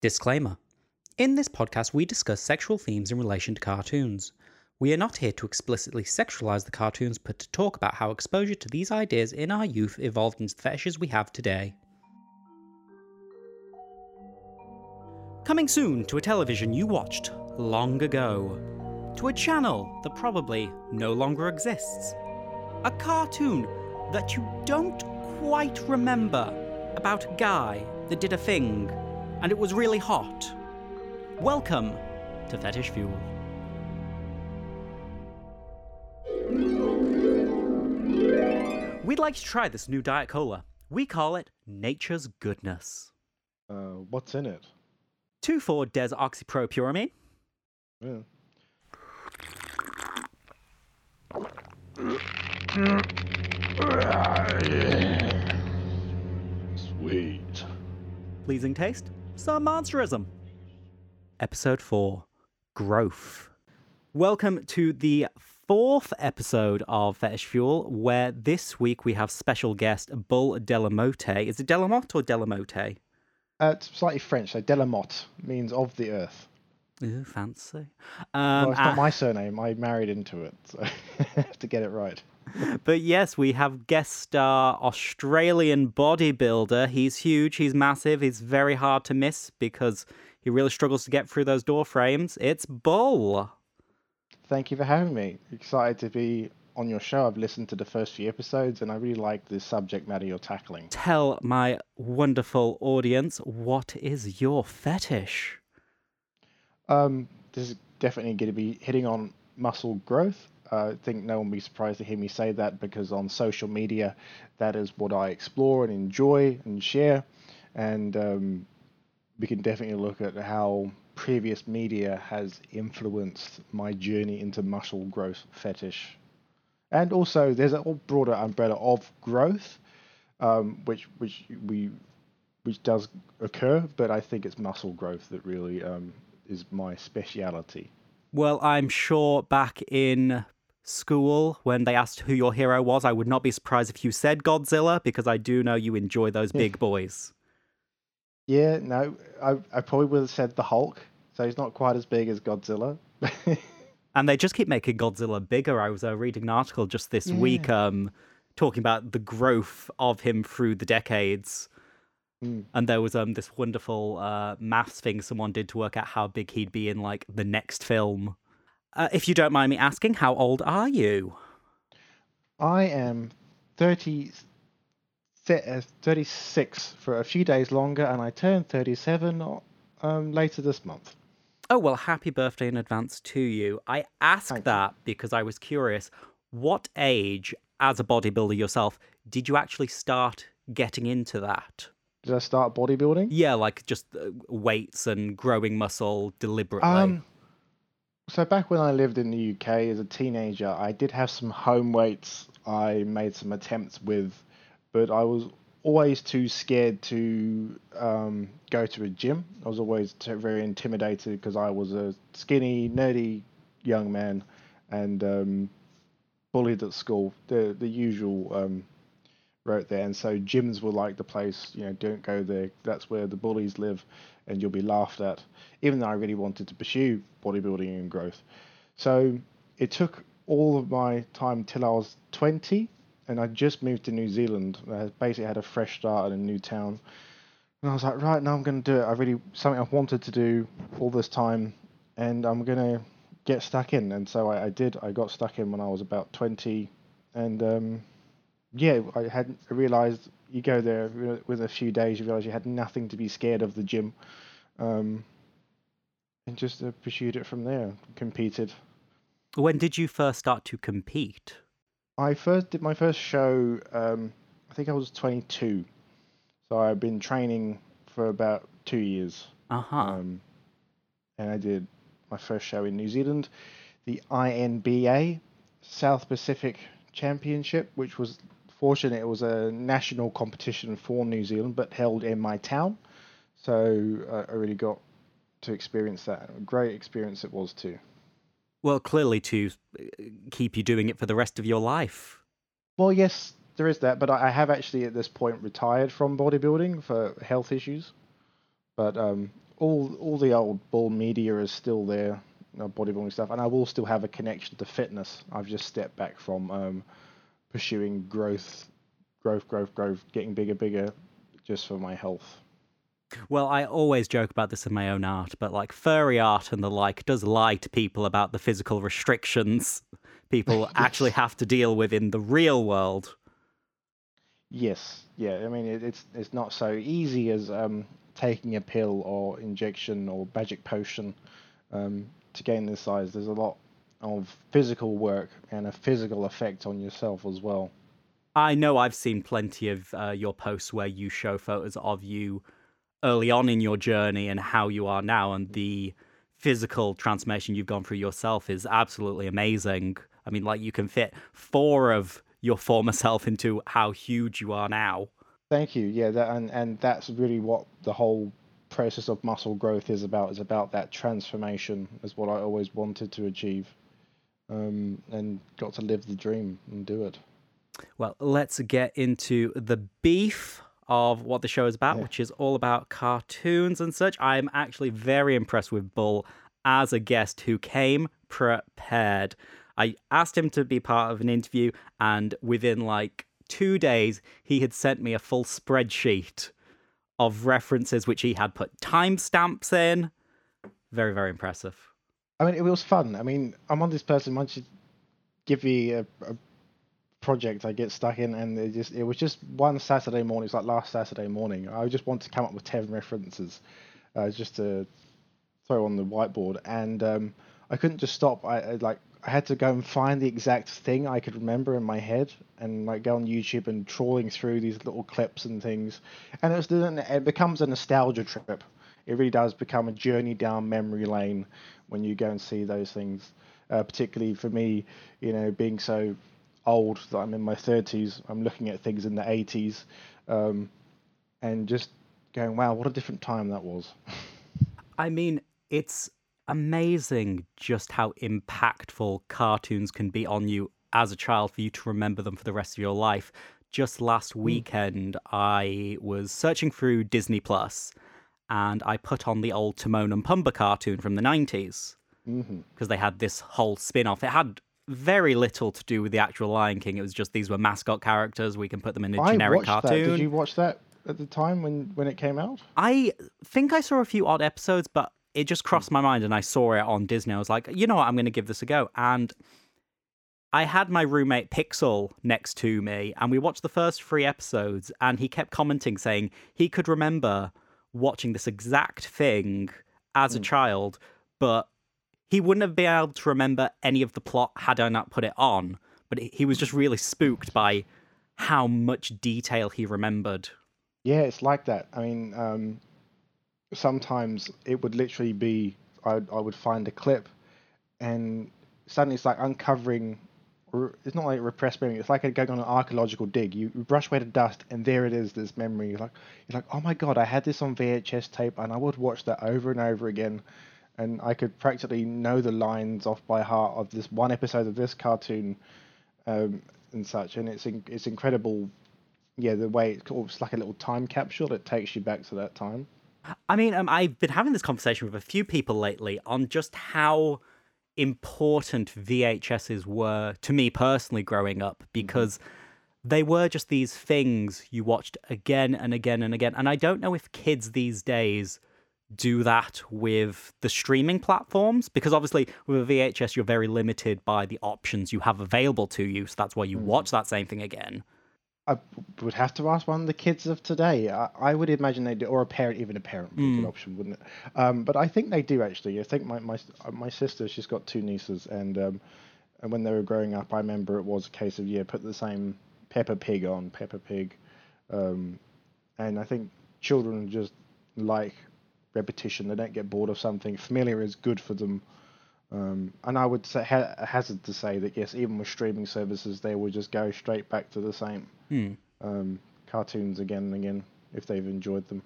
Disclaimer In this podcast, we discuss sexual themes in relation to cartoons. We are not here to explicitly sexualize the cartoons, but to talk about how exposure to these ideas in our youth evolved into the fetishes we have today. Coming soon to a television you watched long ago. To a channel that probably no longer exists. A cartoon that you don't quite remember about a guy that did a thing and it was really hot. Welcome to Fetish Fuel. We'd like to try this new Diet Cola. We call it Nature's Goodness. Uh, what's in it? 2,4 desoxypropyramine, Yeah. Sweet. pleasing taste, some monsterism. Episode 4 Growth. Welcome to the fourth episode of Fetish Fuel, where this week we have special guest Bull Delamote. Is it Delamotte or Delamote? Uh, it's slightly French, so Delamotte means of the earth. Ooh, fancy. well, Um, it's not ah, my surname. I married into it, so I have to get it right. but yes, we have guest star Australian bodybuilder. He's huge, he's massive, he's very hard to miss because he really struggles to get through those door frames. It's Bull. Thank you for having me. Excited to be on your show. I've listened to the first few episodes, and I really like the subject matter you're tackling. tell my wonderful audience what is your fetish? Um, this is definitely going to be hitting on muscle growth. I think no one will be surprised to hear me say that because on social media, that is what I explore and enjoy and share. And um, we can definitely look at how previous media has influenced my journey into muscle growth fetish. And also, there's a broader umbrella of growth, um, which which we which does occur, but I think it's muscle growth that really um, is my speciality. Well, I'm sure back in school when they asked who your hero was, I would not be surprised if you said Godzilla because I do know you enjoy those big boys. Yeah, no, I, I probably would have said the Hulk, so he's not quite as big as Godzilla. And they just keep making Godzilla bigger. I was uh, reading an article just this week um, talking about the growth of him through the decades. Mm. And there was um, this wonderful uh, maths thing someone did to work out how big he'd be in like the next film. Uh, if you don't mind me asking, how old are you? I am 30, th- uh, 36 for a few days longer, and I turn 37 um, later this month. Oh, well, happy birthday in advance to you. I ask Thank you. that because I was curious. What age, as a bodybuilder yourself, did you actually start getting into that? Did I start bodybuilding? Yeah, like just uh, weights and growing muscle deliberately. Um, so back when I lived in the UK as a teenager, I did have some home weights I made some attempts with, but I was always too scared to um, go to a gym. I was always very intimidated because I was a skinny, nerdy young man and um, bullied at school. The the usual um, route there, and so gyms were like the place. You know, don't go there. That's where the bullies live, and you'll be laughed at. Even though I really wanted to pursue bodybuilding and growth, so it took all of my time till I was 20, and I just moved to New Zealand. I basically had a fresh start in a new town, and I was like, right now I'm going to do it. I really something I've wanted to do all this time, and I'm going to get stuck in. And so I, I did. I got stuck in when I was about 20, and um, yeah, I had I realized you go there wi- within a few days, you realize you had nothing to be scared of the gym, um, and just uh, pursued it from there. Competed. when did you first start to compete? I first did my first show. Um, I think I was 22, so I've been training for about two years. Uh huh. Um, and I did my first show in New Zealand, the INBA South Pacific Championship, which was fortunate. It was a national competition for New Zealand, but held in my town. So uh, I really got to experience that. A great experience it was too. well, clearly to uh, keep you doing it for the rest of your life. Well, yes, there is that, but I I have actually at this point retired from bodybuilding for health issues. But um, all all the old bull media is still there, you know, bodybuilding stuff, and I will still have a connection to fitness. I've just stepped back from um, pursuing growth, growth, growth, growth, getting bigger, bigger, just for my health. Well, I always joke about this in my own art, but like furry art and the like does lie to people about the physical restrictions people actually have to deal with in the real world. Yes, yeah. I mean, it, it's it's not so easy as um, taking a pill or injection or magic potion um, to gain this size. There's a lot of physical work and a physical effect on yourself as well. I know I've seen plenty of uh, your posts where you show photos of you early on in your journey and how you are now, and the physical transformation you've gone through yourself is absolutely amazing. I mean, like you can fit four of your former self into how huge you are now. Thank you. Yeah, that, and and that's really what the whole process of muscle growth is about. Is about that transformation. Is what I always wanted to achieve, um, and got to live the dream and do it. Well, let's get into the beef of what the show is about, yeah. which is all about cartoons and such. I'm actually very impressed with Bull as a guest who came prepared. I asked him to be part of an interview, and within like two days, he had sent me a full spreadsheet of references which he had put timestamps in. Very, very impressive. I mean, it was fun. I mean, I'm on this person. Once you give me a, a project, I get stuck in, and it just it was just one Saturday morning. It's like last Saturday morning. I just want to come up with ten references, uh, just to throw on the whiteboard, and um, I couldn't just stop. I, I like I had to go and find the exact thing I could remember in my head, and like go on YouTube and trawling through these little clips and things, and it's it becomes a nostalgia trip. It really does become a journey down memory lane when you go and see those things. Uh, particularly for me, you know, being so old that I'm in my 30s, I'm looking at things in the 80s, um, and just going, "Wow, what a different time that was." I mean, it's amazing just how impactful cartoons can be on you as a child for you to remember them for the rest of your life. Just last hmm. weekend, I was searching through Disney Plus and I put on the old Timon and Pumbaa cartoon from the 90s because mm-hmm. they had this whole spin off. It had very little to do with the actual Lion King. It was just these were mascot characters. We can put them in a I generic cartoon. That. Did you watch that at the time when, when it came out? I think I saw a few odd episodes, but it just crossed my mind and I saw it on Disney. I was like, you know what, I'm going to give this a go. And I had my roommate Pixel next to me, and we watched the first three episodes, and he kept commenting saying he could remember watching this exact thing as a mm. child, but he wouldn't have been able to remember any of the plot had I not put it on. But he was just really spooked by how much detail he remembered. Yeah, it's like that. I mean, um, sometimes it would literally be I, I would find a clip and suddenly it's like uncovering it's not like repressed memory it's like going on an archaeological dig. You brush away the dust and there it is this memory. You're like you're like oh my god i had this on vhs tape and i would watch that over and over again. And i could practically know the lines off by heart of this one episode of this cartoon um, and such. And it's it's incredible yeah the way it's, it's like a little time capsule that takes you back to that time. I mean, um, I've been having this conversation with a few people lately on just how important VHSs were to me personally growing up mm-hmm. because they were just these things you watched again and again and again. And I don't know if kids these days do that with the streaming platforms because obviously with a VHS you're very limited by the options you have available to you so that's why you watch that same thing again I would have to ask one of the kids of today. I, I would imagine they do, or a parent, even a parent would mm. be an hmm. option, wouldn't it? Um, but I think they do actually. I think my my my sister, she's got two nieces, and um, and when they were growing up, I remember it was a case of yeah, put the same Peppa Pig on Peppa Pig, um, and I think children just like repetition. They don't get bored of something. Familiar is good for them. Um, and I would say, ha- hazard to say that yes, even with streaming services, they will just go straight back to the same hmm. um, cartoons again and again if they've enjoyed them.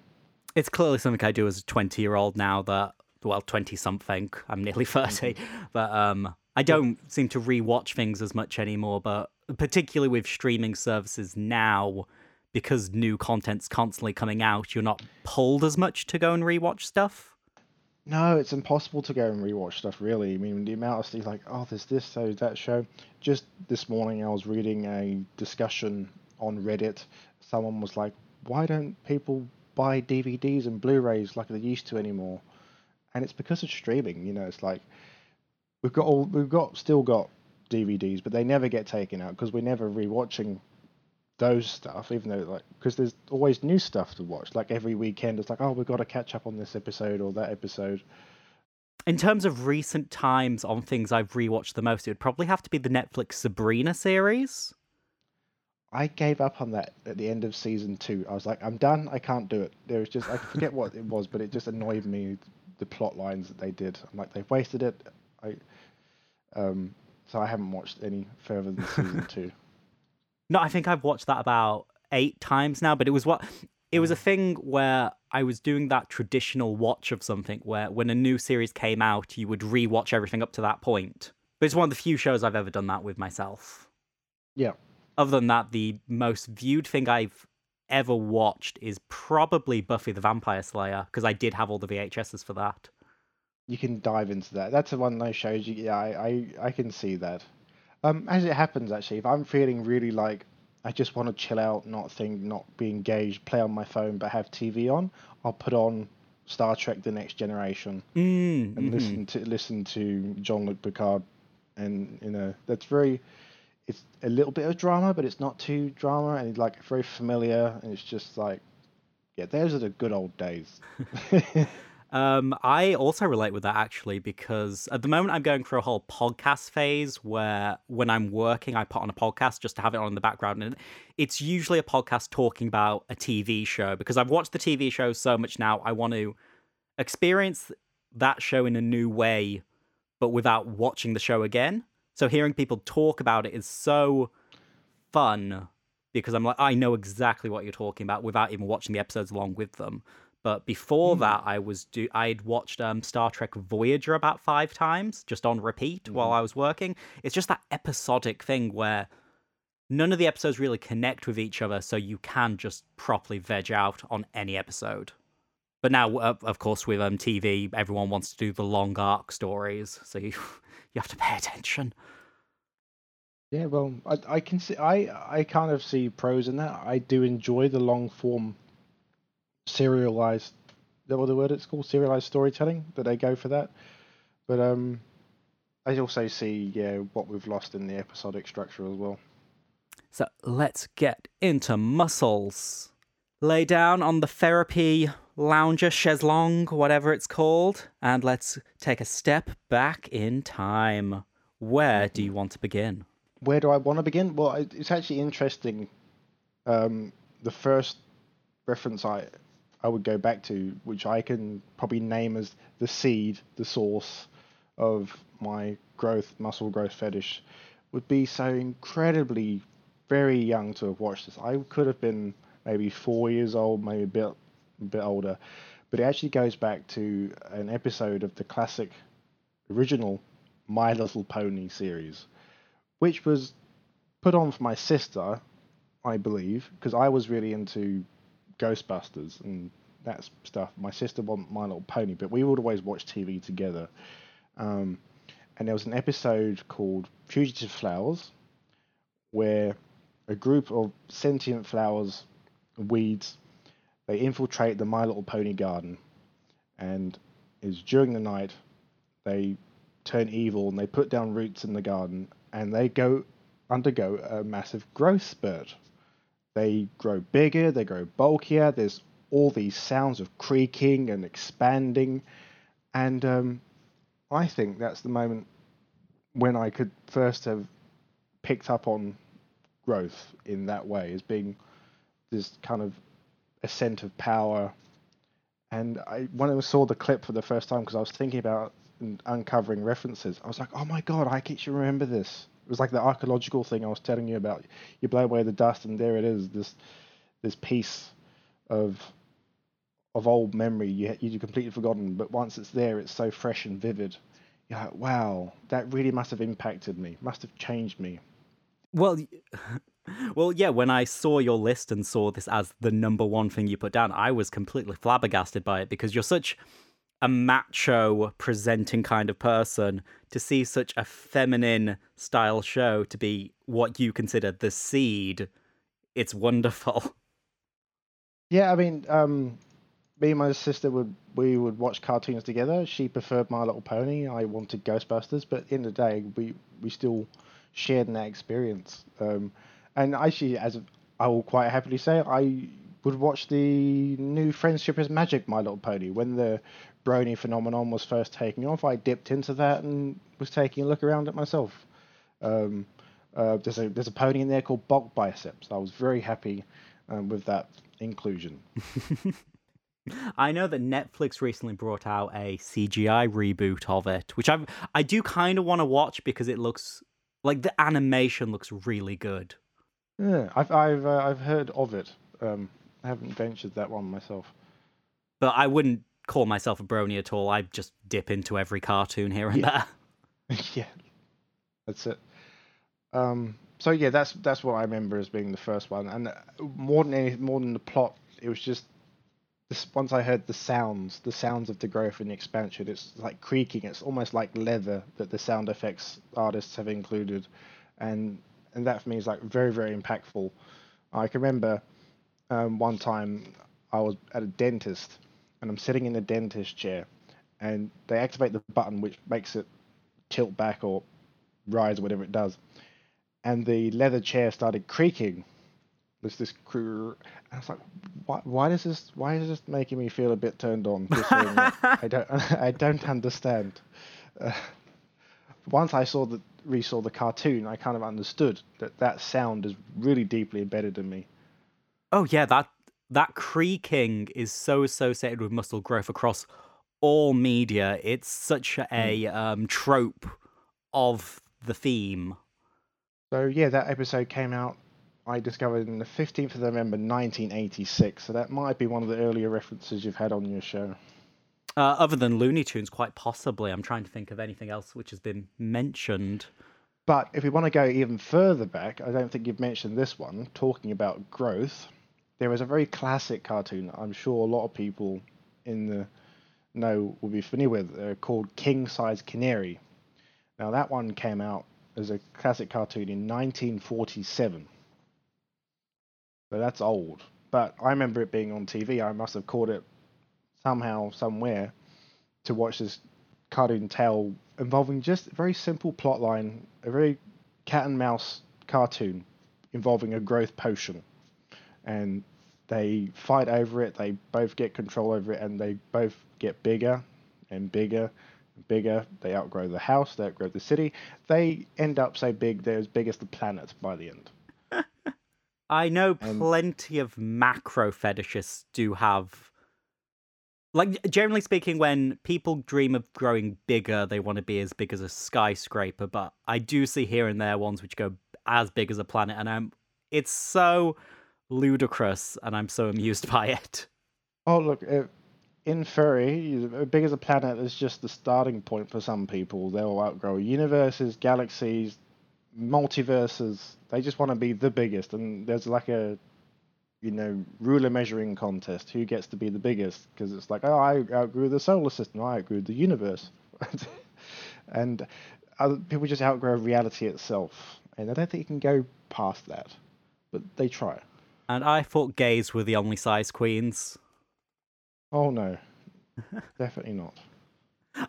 It's clearly something I do as a twenty-year-old now. That well, twenty-something. I'm nearly 30 mm-hmm. but um, I don't seem to rewatch things as much anymore. But particularly with streaming services now because new content's constantly coming out, you're not pulled as much to go and rewatch stuff? No, it's impossible to go and rewatch stuff. Really, I mean, the amount of stuff like, oh, there's this, so that show. Just this morning, I was reading a discussion on Reddit. Someone was like, why don't people buy DVDs and Blu-rays like they used to anymore? And it's because of streaming. You know, it's like we've got all we've got still got DVDs, but they never get taken out because we're never rewatching those stuff, even though like because there's always new stuff to watch. Like every weekend, it's like oh we've got to catch up on this episode or that episode. In terms of recent times on things I've rewatched the most, it would probably have to be the Netflix Sabrina series. I gave up on that at the end of season two. I was like, I'm done. I can't do it. There was just I forget what it was, but it just annoyed me the plot lines that they did. I'm like, they've wasted it. I um so I haven't watched any further than season two. No, I think I've watched that about eight times now, but it was what it was a thing where I was doing that traditional watch of something where when a new series came out, you would rewatch everything up to that point. But it's one of the few shows I've ever done that with myself. Yeah. Other than that, the most viewed thing I've ever watched is probably Buffy the Vampire Slayer because I did have all the VHSs for that. You can dive into that. That's one of those shows. You, yeah, I, I, I can see that. Um, as it happens, actually, if I'm feeling really like I just want to chill out, not think, not be engaged, play on my phone, but have TV on, I'll put on Star Trek: The Next Generation mm, and mm-hmm. listen to listen to Jean-Luc Picard, and you know that's very. It's a little bit of drama, but it's not too drama, and it's like very familiar, and it's just like, yeah, those are the good old days. Um, I also relate with that actually because at the moment I'm going through a whole podcast phase where when I'm working, I put on a podcast just to have it on in the background. And it's usually a podcast talking about a TV show because I've watched the TV show so much now. I want to experience that show in a new way, but without watching the show again. So hearing people talk about it is so fun because I'm like, I know exactly what you're talking about without even watching the episodes along with them. But before mm. that, I was do I'd watched um, Star Trek Voyager about five times just on repeat mm. while mm-hmm. I was working. It's just that episodic thing where none of the episodes really connect with each other, so you can just properly veg out on any episode. But now, uh, of course, with um, TV, everyone wants to do the long arc stories, so you you have to pay attention. Yeah, well, I, I can see I I kind of see pros in that. I do enjoy the long form serialized. That what the word it's called? Serialized storytelling. That they go for that. But um, I also see yeah what we've lost in the episodic structure as well. So let's get into muscles. Lay down on the therapy lounger, chaise longue, whatever it's called, and let's take a step back in time. Where do you want to begin? Where do I want to begin? Well, it's actually interesting. Um, the first reference I I would go back to, which I can probably name as the seed, the source of my growth, muscle growth fetish, would be so incredibly very young to have watched this. I could have been maybe four years old, maybe a bit, a bit older, but it actually goes back to an episode of the classic, original My Little Pony series, which was put on for my sister, I believe, because I was really into Ghostbusters and that stuff. My sister wasn't My Little Pony, but we would always watch TV together. Um, and there was an episode called Fugitive Flowers, where a group of sentient flowers, weeds, they infiltrate the My Little Pony garden, and is during the night they turn evil and they put down roots in the garden and they go undergo a massive growth spurt. They grow bigger, they grow bulkier. There's all these sounds of creaking and expanding, and um, I think that's the moment when I could first have picked up on growth in that way as being this kind of ascent of power. And I when I saw the clip for the first time because I was thinking about uncovering references, I was like, oh my god, I actually remember this. It was like the archaeological thing I was telling you about. You blow away the dust, and there it is. This this piece of of old memory you you completely forgotten, but once it's there, it's so fresh and vivid. You're like, wow, that really must have impacted me. Must have changed me. Well, Well, yeah, when I saw your list and saw this as the number one thing you put down, I was completely flabbergasted by it because you're such a macho presenting kind of person to see such a feminine style show to be what you consider the seed. It's wonderful. Yeah, I mean, um, me and my sister would we would watch cartoons together. She preferred My Little Pony. I wanted Ghostbusters, but in the day, we we still shared that experience. Um, and actually, as I will quite happily say, I would watch the new Friendship is Magic My Little Pony when the Brony phenomenon was first taking off. I dipped into that and was taking a look around it myself. Um, uh, there's a there's a pony in there called Bulk Biceps. I was very happy um, with that inclusion. I know that Netflix recently brought out a CGI reboot of it, which I I do kind of want to watch because it looks like the animation looks really good. Yeah, I've I've uh, I've heard of it. Um, I haven't ventured that one myself. But I wouldn't call myself a brony at all. I just dip into every cartoon here and yeah. there. yeah, that's it. Um, so yeah, that's that's what I remember as being the first one, and uh, more than any, more than the plot, it was just this. Once I heard the sounds, the sounds of the growth and the expansion, it's like creaking. It's almost like leather that the sound effects artists have included, and and that for me is like very very impactful. I can remember um, one time I was at a dentist and I'm sitting in the dentist chair, and they activate the button which makes it tilt back or rise, or whatever it does, and the leather chair started creaking. There's this crew, and I was like, why, why does this? Why is this making me feel a bit turned on? I don't, I don't understand. Uh, once I saw the resaw the cartoon, I kind of understood that that sound is really deeply embedded in me. Oh yeah, that that creaking is so associated with muscle growth across all media. It's such a mm. um, trope of the theme. So yeah, that episode came out. I discovered in the fifteenth of November, nineteen eighty-six. So that might be one of the earlier references you've had on your show. Uh, other than Looney Tunes, quite possibly. I'm trying to think of anything else which has been mentioned. But if we want to go even further back, I don't think you've mentioned this one, talking about growth. There was a very classic cartoon I'm sure a lot of people in the know will be familiar with uh, called King Size Canary. Now, that one came out as a classic cartoon in 1947. So that's old. But I remember it being on TV. I must have caught it somehow, somewhere, to watch this cartoon tale involving just a very simple plot line, a very cat and mouse cartoon involving a growth potion. And they fight over it, they both get control over it, and they both get bigger and bigger and bigger. They outgrow the house, they outgrow the city. They end up so big they're as big as the planet by the end. I know plenty of macro fetishists do have like generally speaking when people dream of growing bigger they want to be as big as a skyscraper but i do see here and there ones which go as big as a planet and i'm it's so ludicrous and i'm so amused by it. Oh look uh, in furry big as a planet is just the starting point for some people. They'll outgrow universes galaxies multiverses. They just want to be the biggest and there's like a you know, ruler measuring contest. Who gets to be the biggest? Because it's like, oh, I outgrew the solar system. I outgrew the universe. and other people just outgrow reality itself. And I don't think you can go past that. But they try. And I thought gays were the only size queens. Oh, no. Definitely not.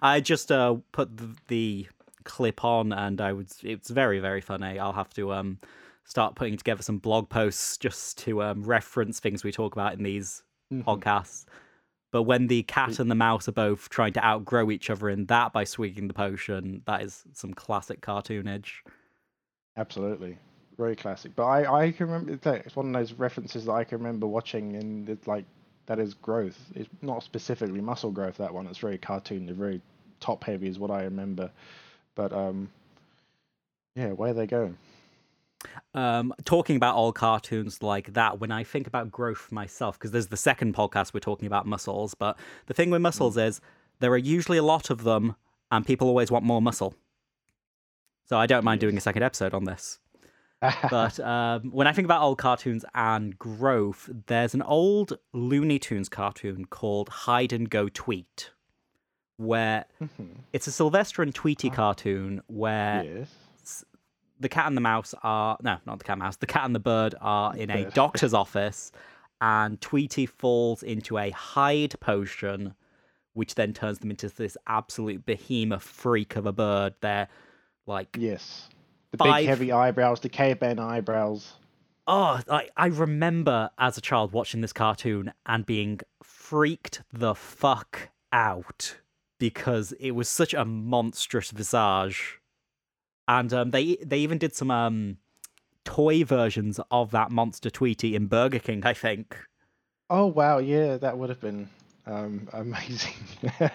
I just uh, put the, the clip on and I was it's very very funny. I'll have to um start putting together some blog posts just to um, reference things we talk about in these mm-hmm. podcasts. But when the cat and the mouse are both trying to outgrow each other in that by swinging the potion, that is some classic cartoonage. Absolutely, very classic. But I, I can remember it's one of those references that I can remember watching, and it's like that is growth. It's not specifically muscle growth. That one. It's very cartoon. They're very top heavy, is what I remember. But um, yeah, where are they going? Um, talking about old cartoons like that, when I think about growth myself, because there's the second podcast we're talking about muscles, but the thing with muscles mm. is there are usually a lot of them, and people always want more muscle. So I don't mind doing a second episode on this. but um, when I think about old cartoons and growth, there's an old Looney Tunes cartoon called Hyde and Go Tweet, where Mhm. it's a Sylvester and Tweety Ah. cartoon where yes. The cat and the mouse are no, not the cat and mouse. The cat and the bird are in a doctor's office, and Tweety falls into a Hyde potion, which then turns them into this absolute behemoth freak of a bird. They're like Yes. The Five- big heavy eyebrows, the caveman eyebrows. Oh, I, I remember as a child watching this cartoon and being freaked the fuck out because it was such a monstrous visage. And um, they they even did some um, toy versions of that monster Tweety in Burger King, I think. Oh wow, yeah, that would have been um, amazing.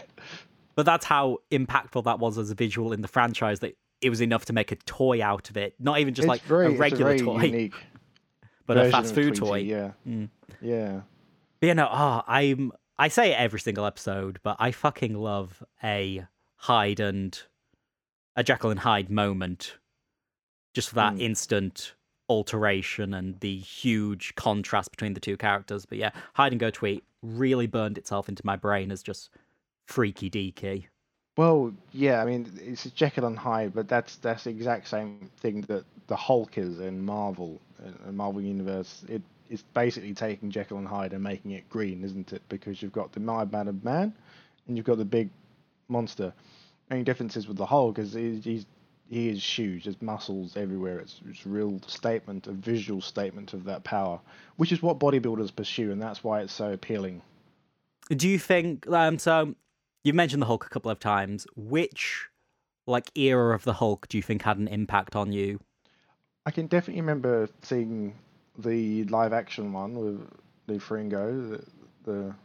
But that's how impactful that was as a visual in the franchise that it was enough to make a toy out of it. Not even just it's like very, a regular very toy, but a fast food Tweety, toy. Yeah, Mm. yeah. But you know, oh, I'm I say it every single episode, but I fucking love a Hyde and a Jekyll and Hyde moment. Just for that Mm. instant alteration and the huge contrast between the two characters. But yeah, Hyde and Go Tweet really burned itself into my brain as just freaky deaky. Well, yeah, I mean, it's a Jekyll and Hyde, but that's that's the exact same thing that the Hulk is in Marvel, in Marvel Universe. It's basically taking Jekyll and Hyde and making it green, isn't it? Because you've got the mild mannered man, and you've got the big monster. Only difference is with the Hulk is he- he's he is huge. There's muscles everywhere. It's it's a real statement, a visual statement of that power, which is what bodybuilders pursue, and that's why it's so appealing. Do you think um so you've mentioned the Hulk a couple of times. Which like era of the Hulk do you think had an impact on you? I can definitely remember seeing the live action one with Lou Ferrigno, the, the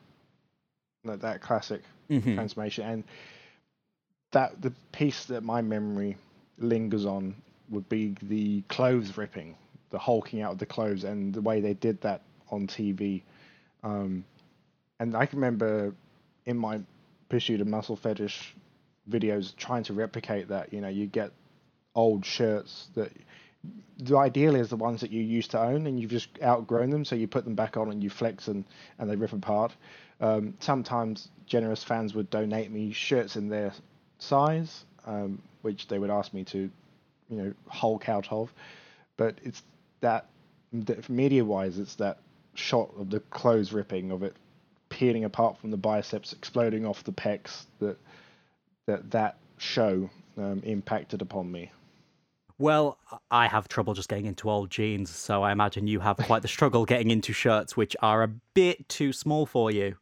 that, that classic Mhm. transformation, and that the piece that my memory lingers on would be the clothes ripping, the hulking out of the clothes, and the way they did that on TV. Um, and I can remember in my pursuit of muscle fetish videos trying to replicate that. You know, you get old shirts that the ideal is the ones that you used to own and you've just outgrown them, so you put them back on and you flex and, and they rip apart. Um, sometimes generous fans would donate me shirts in their size, um, which they would ask me to, you know, hulk out of. But it's that, media wise, it's that shot of the clothes ripping, of it peeling apart from the biceps, exploding off the pecs, that that, that show um, impacted upon me. Well, I have trouble just getting into old jeans, so I imagine you have quite the struggle getting into shirts which are a bit too small for you.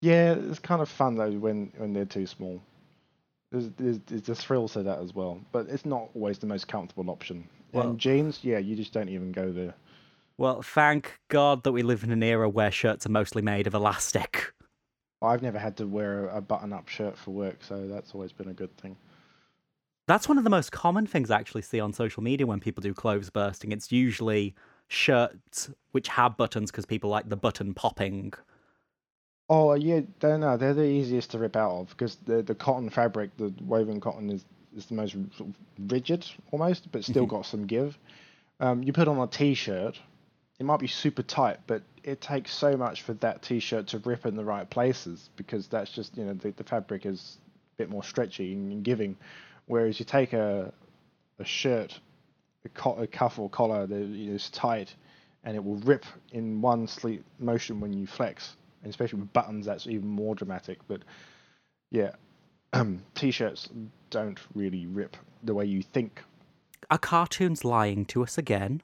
Yeah, it's kind of fun though when when they're too small. There's, there's, there's a thrill to that as well, but it's not always the most comfortable option. Well- and jeans, yeah, you just don't even go there. Well, thank God that we live in an era where shirts are mostly made of elastic. I've never had to wear a, a button-up shirt for work, so that's always been a good thing. That's one of the most common things I actually see on social media when people do clothes bursting. It's usually shirts which have buttons because people like the button popping. Oh yeah, they're no, they're the easiest to rip out of because the the cotton fabric, the woven cotton is is the most sort of rigid almost, but still got some give. Um, you put on a t-shirt, it might be super tight, but it takes so much for that t-shirt to rip in the right places because that's just you know the, the fabric is a bit more stretchy and giving, whereas you take a a shirt, a, co- a cuff or collar that is tight, and it will rip in one sleep motion when you flex and especially with buttons that's even more dramatic. But yeah um, t-shirts don't really rip the way you think. Are cartoons lying to us again?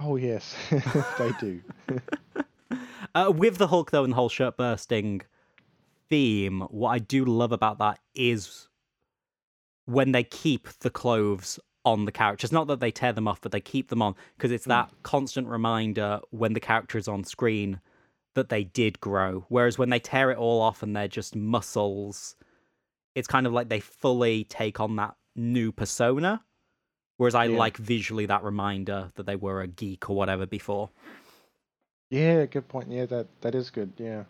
oh yes. They do. Uh, with the Hulk, though, and the whole shirt bursting theme, what I do love about that is when they keep the clothes on the characters. Not that they tear them off, but they keep them on because it's that constant reminder when the character is on screen that they did grow. Whereas when they tear it all off and they're just muscles, it's kind of like they fully take on that new persona. Whereas I Yeah. like visually that reminder that they were a geek or whatever before. yeah good point yeah that that is good yeah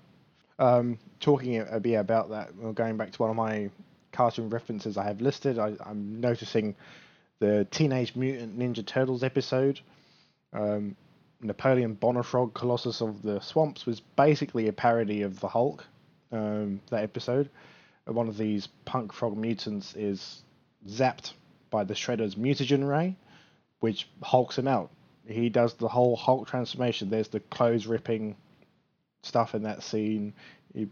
um talking a bit about that well, going back to one of my cartoon references i have listed I, i'm noticing the Teenage Mutant Ninja Turtles episode. Um, Napoleon Bonafrog, Colossus of the Swamps, was basically a parody of the Hulk. Um, that episode, one of these punk frog mutants is zapped by the Shredder's mutagen ray, which hulks him out. He does the whole Hulk transformation. There's the clothes ripping stuff in that scene,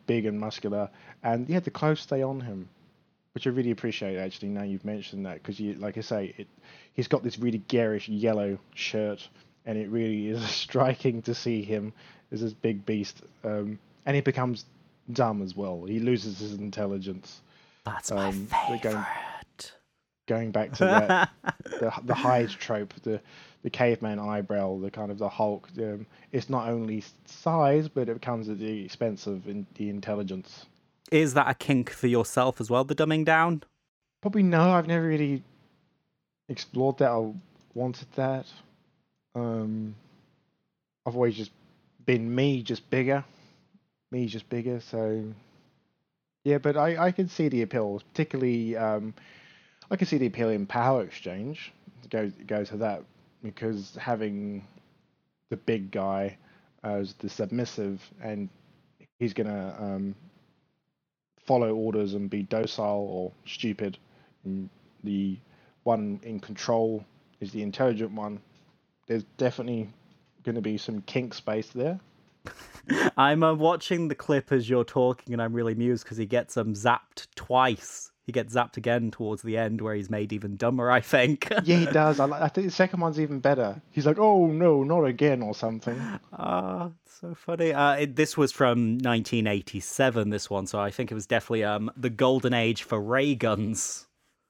big and muscular, and yeah, the clothes stay on him, which I really appreciate. Actually, now you've mentioned that, because you, like I say, it, he's got this really garish yellow shirt, and it really is striking to see him as this big beast, um, and he becomes dumb as well. He loses his intelligence. That's my um, favorite. Going, going back to that, the the Hyde trope, the the caveman eyebrow, the kind of the Hulk. Um, it's not only size, but it comes at the expense of in, the intelligence. Is that a kink for yourself as well? The dumbing down? Probably no. I've never really explored that or wanted that. Um, I've always just been me, just bigger. Me, just bigger. So yeah, but I I can see the appeal, particularly. Um, I can see the appeal in power exchange. Go go to that because having the big guy as the submissive and he's gonna um, follow orders and be docile or stupid. And the one in control is the intelligent one. There's definitely going to be some kink space there. I'm uh, watching the clip as you're talking, and I'm really amused because he gets um zapped twice. He gets zapped again towards the end where he's made even dumber i think. Yeah he does. I, I, think the second one's even better. He's like oh no not again or something. Ah oh, so funny. Uh, it, this was from 1987 this one so i think it was definitely um the golden age for ray guns.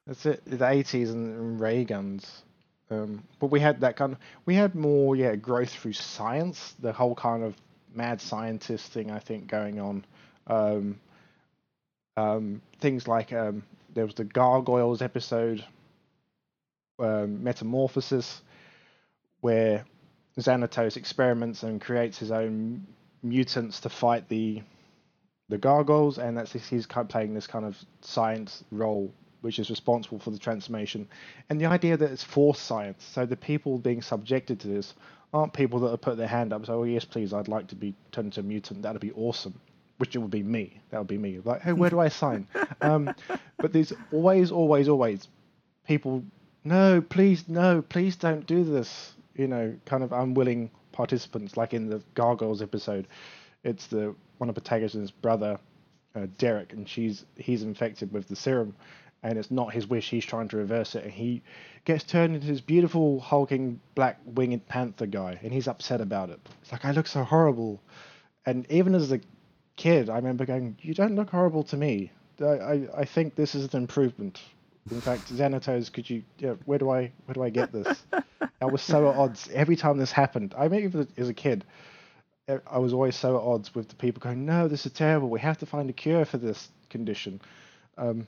That's it. The 80s and, and ray guns um, but we had that kind of we had more yeah growth through science the whole kind of mad scientist thing i think going on. Um, um, things like um, there was the Gargoyles episode, um, Metamorphosis, where Xanatos experiments and creates his own mutants to fight the the gargoyles, and that's he's kind of playing this kind of science role, which is responsible for the transformation, and the idea that it's forced science. So the people being subjected to this aren't people that have put their hand up. So oh, yes, please, I'd like to be turned into a mutant. That'd be awesome which it would be me. That would be me. Like, hey, where do I sign? um, but there's always, always, always people. No, please, no, please don't do this. You know, kind of unwilling participants, like in the Gargoyles episode. It's the one of Protagonist's brother, uh, Derek, and she's he's infected with the serum, and it's not his wish. He's trying to reverse it, and he gets turned into this beautiful hulking black winged panther guy, and he's upset about it. It's like I look so horrible, and even as a kid, I remember going, "You don't look horrible to me. I, I, I think this is an improvement. In fact, Xanatos, could you? Yeah, where do I where do I get this? I was so at odds every time this happened. I mean, even as a kid, I was always so at odds with the people going, "No, this is terrible. We have to find a cure for this condition." Um,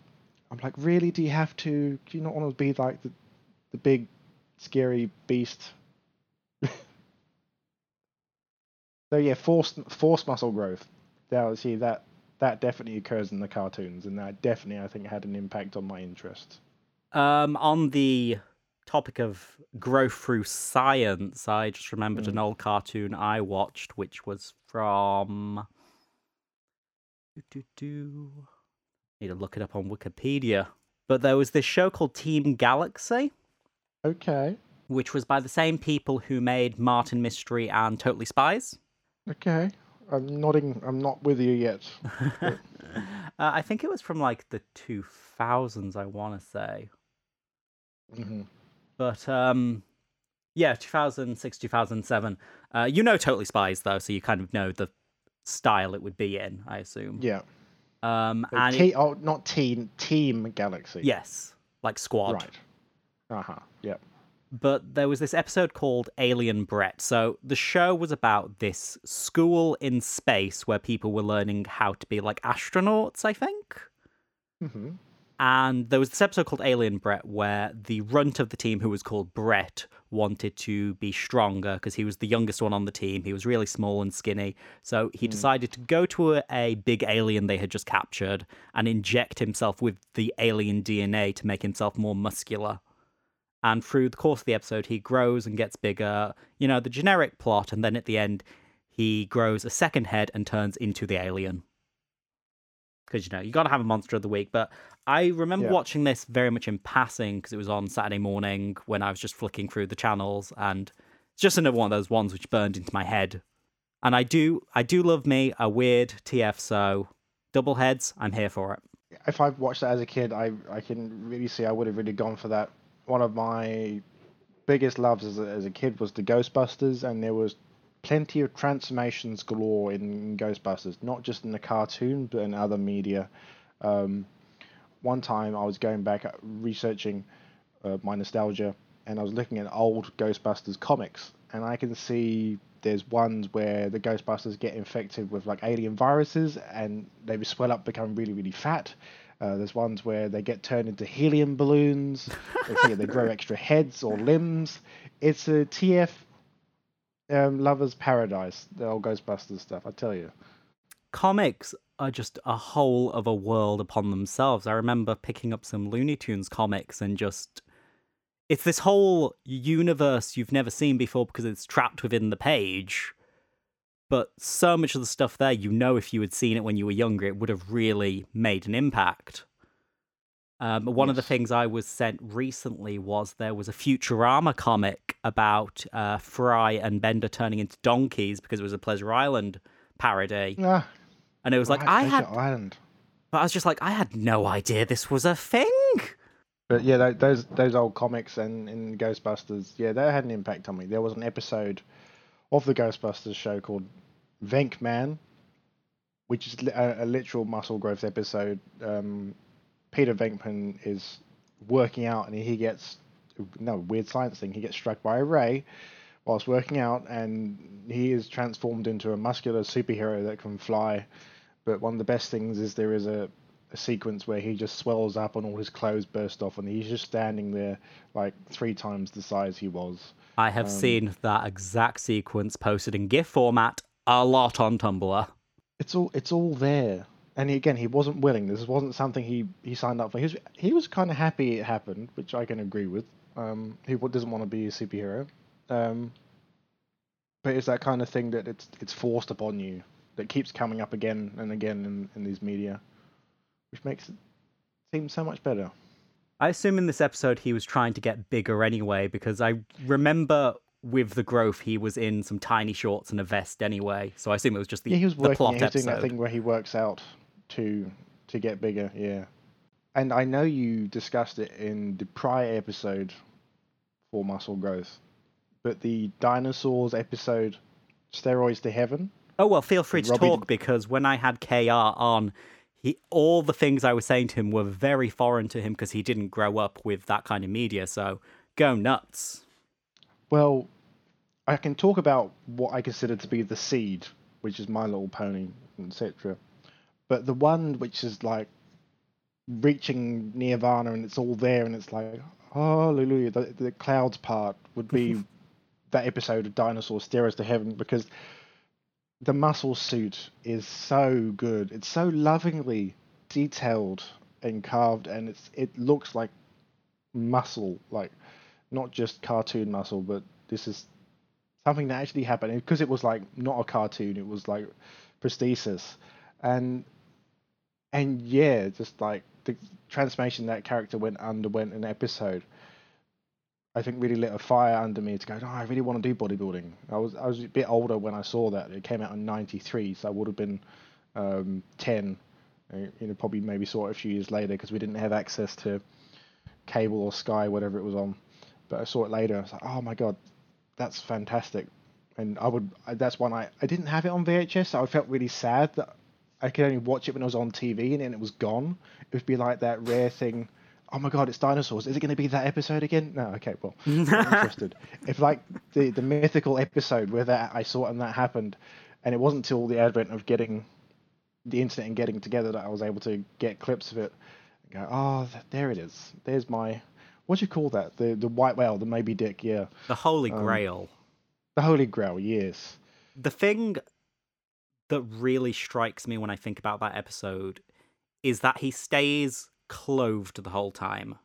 I'm like, really? Do you have to? Do you not want to be like the the big scary beast? so yeah, forced forced muscle growth that see that that definitely occurs in the cartoons, and that definitely I think had an impact on my interest. Um, on the topic of growth through science, I just remembered mm. an old cartoon I watched, which was from. Do, do, do. Need to look it up on Wikipedia. But there was this show called Team Galaxy. Okay. Which was by the same people who made Martin Mystery and Totally Spies. Okay. I'm nodding. I'm not with you yet. uh, I think it was from like the 2000s. I want to say. Mm-hmm. But um, yeah, 2006, 2007. Uh, you know, Totally Spies though, so you kind of know the style it would be in. I assume. Yeah. Um, and te- it... oh, not team, Team Galaxy. Yes, like squad. Right. Uh huh. Yep but there was this episode called Alien Brett. So the show was about this school in space where people were learning how to be like astronauts, I think. Mm-hmm. And there was this episode called Alien Brett where the runt of the team, who was called Brett, wanted to be stronger because he was the youngest one on the team. He was really small and skinny. So he mm. decided to go to a, a big alien they had just captured and inject himself with the alien DNA to make himself more muscular And through the course of the episode, he grows and gets bigger. You know, the generic plot. And then at the end, he grows a second head and turns into the alien. Because, you know, you got to have a monster of the week. But I remember Yeah. watching this very much in passing because it was on Saturday morning when I was just flicking through the channels. And it's just another one of those ones which burned into my head. And I do, I do love me a weird TF. So double heads, I'm here for it. if I watched that as a kid, I I can really see I would have really gone for that. One of my biggest loves as a, as a kid was the Ghostbusters, and there was plenty of transformations galore in Ghostbusters, not just in the cartoon but in other media. Um, one time I was going back uh, researching uh, my nostalgia, and I was looking at old Ghostbusters comics, and I can see there's ones where the Ghostbusters get infected with like alien viruses, and they swell up, become really really fat. Uh, there's ones where they get turned into helium balloons. they, they grow extra heads or limbs. It's a TF um, lovers paradise. The old Ghostbusters stuff, I tell you. comics are just a whole of a world upon themselves. I remember picking up some Looney Tunes comics and just it's this whole universe you've never seen before because it's trapped within the page. But so much of the stuff there, you know, if you had seen it when you were younger, it would have really made an impact. Um, one of the things I was sent recently was there was a Futurama comic about uh, Fry and Bender turning into donkeys because it was a Pleasure Island parody. Ah, And it was like, I had, Island. but I was just like, I had no idea this was a thing. But yeah, tho- those those old comics and, and Ghostbusters, yeah, they had an impact on me. There was an episode of the Ghostbusters show called Venkman, which is li- a, a literal muscle growth episode. Um, Peter Venkman is working out and he gets no weird science thing. He gets struck by a ray whilst working out, and he is transformed into a muscular superhero that can fly. But one of the best things is there is a a sequence where he just swells up and all his clothes burst off and he's just standing there like three times the size he was. I have um, seen that exact sequence posted in GIF format a lot on Tumblr. It's all it's all there. And he, again, he wasn't willing. This wasn't something he, he signed up for. He was he was kind of happy it happened, which I can agree with. Um, he doesn't want to be a superhero, um, but it's that kind of thing that it's it's forced upon you that keeps coming up again and again in, in these media, which makes it seem so much better. I assume in this episode he was trying to get bigger anyway, because I remember with the growth he was in some tiny shorts and a vest anyway. So I assume it was just the, yeah, he was the working. plot yeah, he was doing that thing where he works out to to get bigger. Yeah, and I know you discussed it in the prior episode for muscle growth, but the dinosaurs episode, steroids to heaven. Oh well, feel free to Robbie talk because when I had KR on, he all the things I was saying to him were very foreign to him because he didn't grow up with that kind of media. So go nuts. Well, I can talk about what I consider to be the seed, which is My Little Pony, etc. But the one which is like reaching nirvana and it's all there and it's like hallelujah, the, the clouds part would be that episode of Dinosaur Steroids to Heaven because the muscle suit is so good. It's so lovingly detailed and carved, and it's it looks like muscle, like not just cartoon muscle, but this is something that actually happened. Because it was like not a cartoon; it was like prosthesis, and and yeah, just like the transformation that character went underwent in an episode. I think really lit a fire under me to go. No, I really want to do bodybuilding. I was I was a bit older when I saw that. It came out in '93, so I would have been um, ten. uh, You know, probably maybe saw it a few years later because we didn't have access to cable or Sky, whatever it was on. But I saw it later. I was like, oh my god, that's fantastic. And I would. That's one I. I didn't have it on VHS. So I felt really sad that I could only watch it when I was on TV and then it was gone. It would be like that rare thing. Oh my god, it's dinosaurs. Is it going to be that episode again? No. Okay. Well, I'm interested. If like the the mythical episode where that I saw it and that happened, and it wasn't until the advent of getting the internet and getting together that I was able to get clips of it. And go, oh, th- there it is. There's my. What do you call that? The the white whale, the Moby Dick. Yeah, The Holy Um, Grail. the Holy Grail. Yes. the thing that really strikes me when I think about that episode is that he stays clothed the whole time.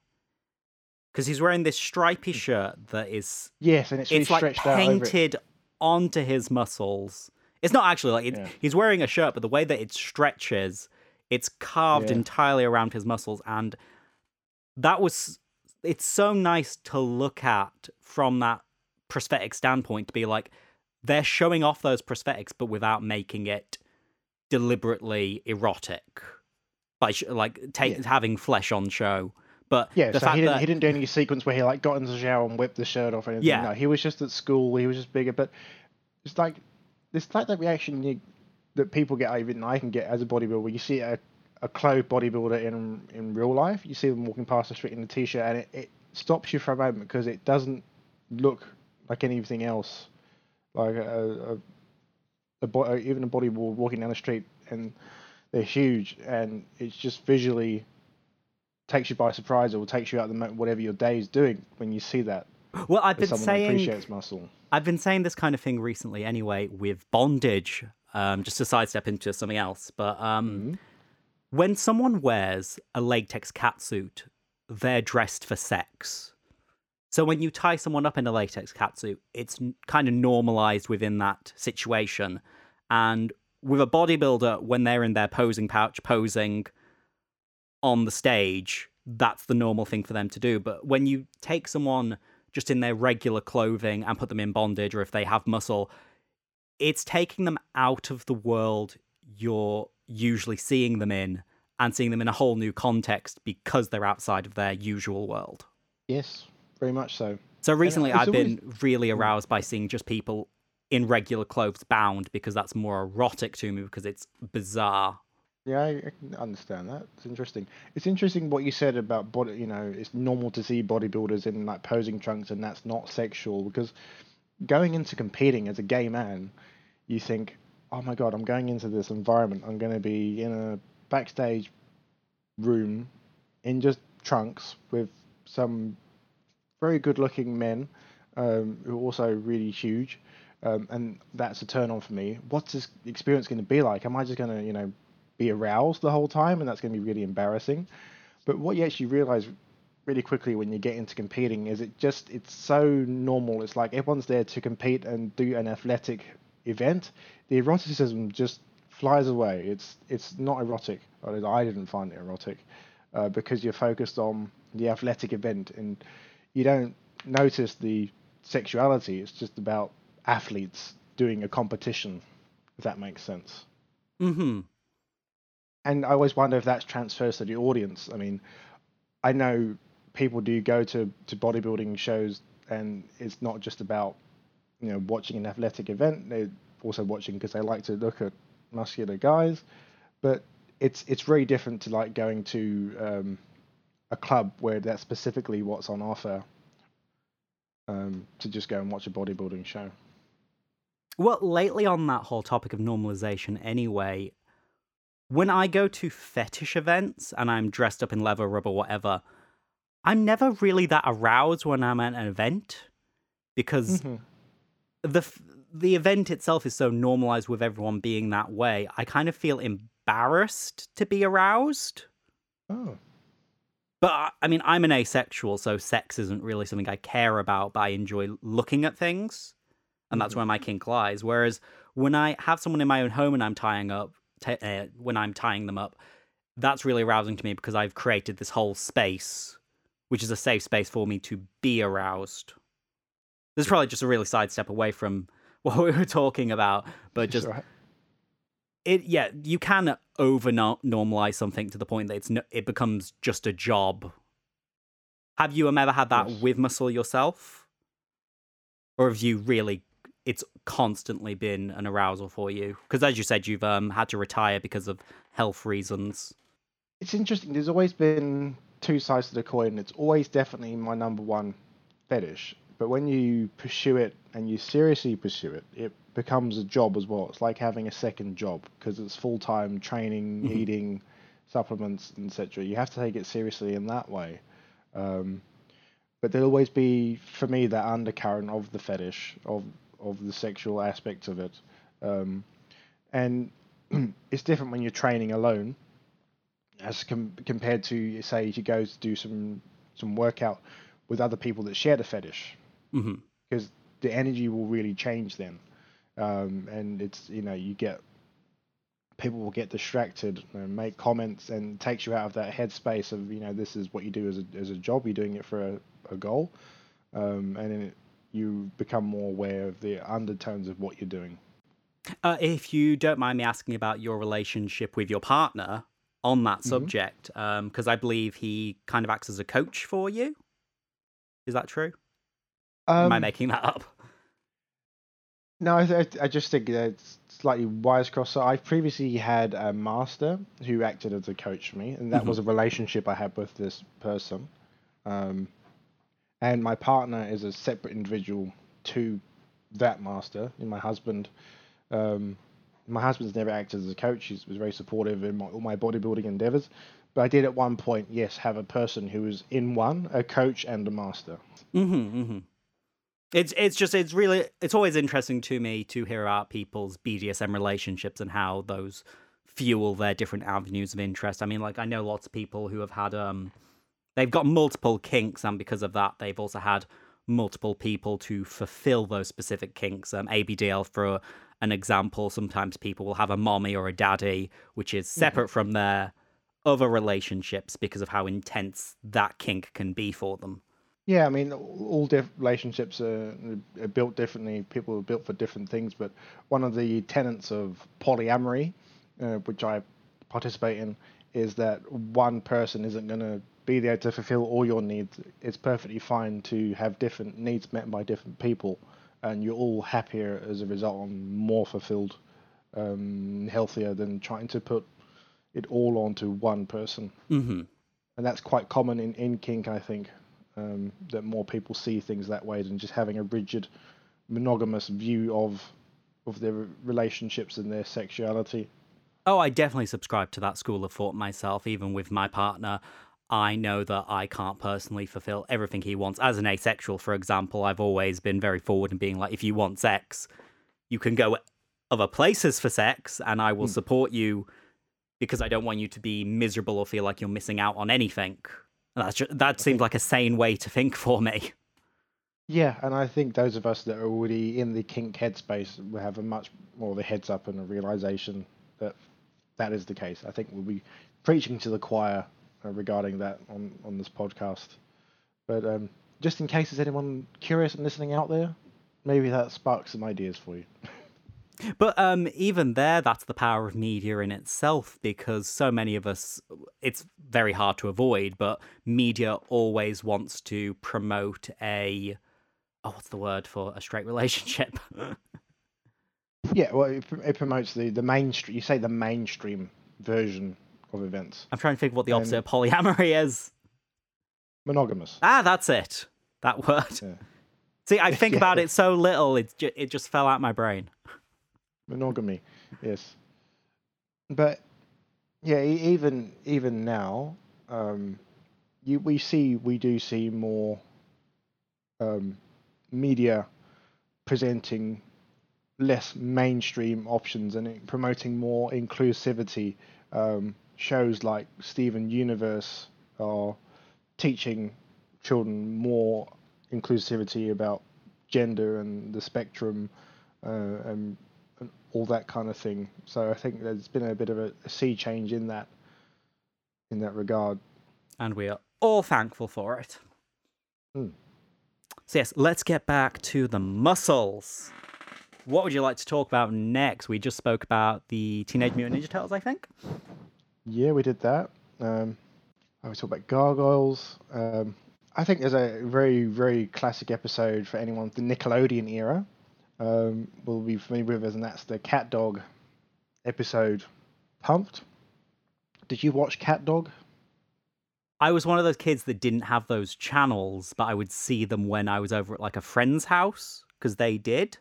because he's wearing this stripy hmm. shirt that is Yes, and it's, really it's like stretched out it. painted onto his muscles. It's not actually like it's, Yeah. he's wearing a shirt, but the way that it stretches, it's carved Yeah. entirely around his muscles, and that was it's so nice to look at from that prosthetic standpoint to be like they're showing off those prosthetics, but without making it deliberately erotic by sh- like take, Yeah. having flesh on show. But Yeah, so he didn't, that he didn't do any sequence where he like got into the shower and whipped the shirt off or anything. Yeah. No, he was just at school. He was just bigger. But it's like it's like that reaction you, that people get, even I can get as a bodybuilder. You see a, a clothed bodybuilder in in real life. You see them walking past the street in a t-shirt, and it, it stops you for a moment because it doesn't look like anything else. Like a, a, a bo- even a bodybuilder walking down the street and they're huge, and it's just visually takes you by surprise or takes you out of the whatever your day is doing when you see that. well, I've been saying appreciates muscle. I've been saying this kind of thing recently anyway with bondage, um, just to sidestep into something else. But um, Mm-hmm. when someone wears a latex catsuit, they're dressed for sex. So when you tie someone up in a latex catsuit, it's kind of normalized within that situation. And with a bodybuilder, when they're in their posing pouch, posing on the stage, that's the normal thing for them to do. But when you take someone just in their regular clothing and put them in bondage, or if they have muscle, it's taking them out of the world you're usually seeing them in and seeing them in a whole new context because they're outside of their usual world. Yes, very much so. So uh, recently, I've been really mm. aroused by seeing just people in regular clothes bound because that's more erotic to me because it's bizarre. Yeah, I, I can understand that. It's interesting. It's interesting what you said about body. You know, it's normal to see bodybuilders in like posing trunks, and that's not sexual because going into competing as a gay man, you think, oh my god, I'm going into this environment. I'm going to be in a backstage room in just trunks with some very good-looking men um, who are also really huge, um, and that's a turn on for me. What's this experience going to be like? Am I just going to, you know, be aroused the whole time, and that's going to be really embarrassing? But what you actually realize really quickly when you get into competing is it just it's so normal. It's like everyone's there to compete and do an athletic event. The eroticism just flies away. It's it's not erotic. I didn't find it erotic uh, because you're focused on the athletic event and you don't notice the sexuality. It's just about athletes doing a competition. If that makes sense. hmm And I always wonder if that's transfers to the audience. I mean, I know people do go to, to bodybuilding shows and it's not just about, you know, watching an athletic event. They're also watching because they like to look at muscular guys. But it's it's very different to like going to um, a club where that's specifically what's on offer. Um, to just go and watch a bodybuilding show. Well, lately on that whole topic of normalization, anyway, when I go to fetish events and I'm dressed up in leather, rubber, whatever, I'm never really that aroused when I'm at an event because Mhm. the f- the event itself is so normalized with everyone being that way. I kind of feel embarrassed to be aroused. Oh, But I- mean, I'm an asexual, so sex isn't really something I care about, but I enjoy looking at things. And that's Mhm. where my kink lies. Whereas when I have someone in my own home and I'm tying up, t- uh, when I'm tying them up, that's really arousing to me because I've created this whole space, which is a safe space for me to be aroused. This is probably just a really sidestep away from what we were talking about, but just. It yeah you can over normalize something to the point that it's no, it becomes just a job have you ever had that Yes. with muscle yourself or have you really it's constantly been an arousal for you because as you said you've um had to retire because of health reasons it's interesting. There's always been two sides to the coin. It's always definitely my number one fetish. But when you pursue it and you seriously pursue it, it becomes a job as well. It's like having a second job because it's full time training, Mhm. eating, supplements, etc. You have to take it seriously in that way. Um, but there'll always be, for me, that undercurrent of the fetish of of the sexual aspect of it. Um, and it's different when you're training alone as com- compared to say if you go to do some some workout with other people that share the fetish hmm because the energy will really change then um, and it's you know you get people will get distracted and make comments and takes you out of that headspace of you know this is what you do as a, as a job you're doing it for a, a goal um, and then it, you become more aware of the undertones of what you're doing Uh, if you don't mind me asking about your relationship with your partner on that Mhm. subject, because I believe he kind of acts as a coach for you. Is that true? Am I Um, making that up? No, I, th- I just think it's slightly wise cross. So I previously had a master who acted as a coach for me, and that Mhm. was a relationship I had with this person. Um, and my partner is a separate individual to that master. And my husband, um, my husband's never acted as a coach. He was very supportive in my, all my bodybuilding endeavors. But I did at one point, yes, have a person who was in one, a coach and a master. Mm-hmm, mm-hmm. It's it's just it's really it's always interesting to me to hear about people's BDSM relationships and how those fuel their different avenues of interest. I mean, like I know lots of people who have had um they've got multiple kinks and because of that they've also had multiple people to fulfill those specific kinks. Um ABDL for an example, sometimes people will have a mommy or a daddy which is separate from their other relationships because of how intense that kink can be for them. Yeah, I mean, all diff- relationships are, are built differently. People are built for different things, but one of the tenets of polyamory, uh, which I participate in, is that one person isn't going to be there to fulfill all your needs. It's perfectly fine to have different needs met by different people, and you're all happier as a result and more fulfilled, um, healthier than trying to put it all onto one person. Mm-hmm. And that's quite common in, in kink, I think um, that more people see things that way than just having a rigid monogamous view of of their relationships and their sexuality. Oh, I definitely subscribe to that school of thought myself. Even with my partner, I know that I can't personally fulfill everything he wants. As an asexual, for example, I've always been very forward in being like, if you want sex, you can go other places for sex, and I will Hmm. support you because I don't want you to be miserable or feel like you're missing out on anything. That's just, that seems think- like a sane way to think for me. Yeah, and I think those of us that are already in the kink headspace will have a much more of a heads up and a realization that that is the case. I think we'll be preaching to the choir uh, regarding that on, on this podcast. But um, just in case there's anyone curious and listening out there, maybe that sparks some ideas for you. But um, even there, that's the power of media in itself because so many of us, it's very hard to avoid, but media always wants to promote a. Oh, what's the word for a straight relationship? Yeah, well, it, it promotes the the mainstream. You say the mainstream version of events, I'm trying to think what the opposite Um, of polyamory is. monogamous. Ah, that's it. That word. Yeah. See, I think Yeah. about it so little, it, ju- it just fell out my brain. Monogamy yes. But yeah even even now um you we see we do see more um media presenting less mainstream options and promoting more inclusivity. Um shows like steven universe are teaching children more inclusivity about gender and the spectrum uh, and all that kind of thing. So I think there's been a bit of a, a sea change in that in that regard. and we are all thankful for it. Hmm. So, yes, let's get back to the muscles. What would you like to talk about next? We just spoke about the Teenage Mutant Ninja Turtles, I think. Yeah, we did that. Um, I was talking about gargoyles. Um, I think there's a very very classic episode for anyone the Nickelodeon era. Um, will be familiar with as and that's the Cat Dog episode. Pumped. Did you watch Cat Dog? I was one of those kids that didn't have those channels, but I would see them when I was over at like a friend's house because they did.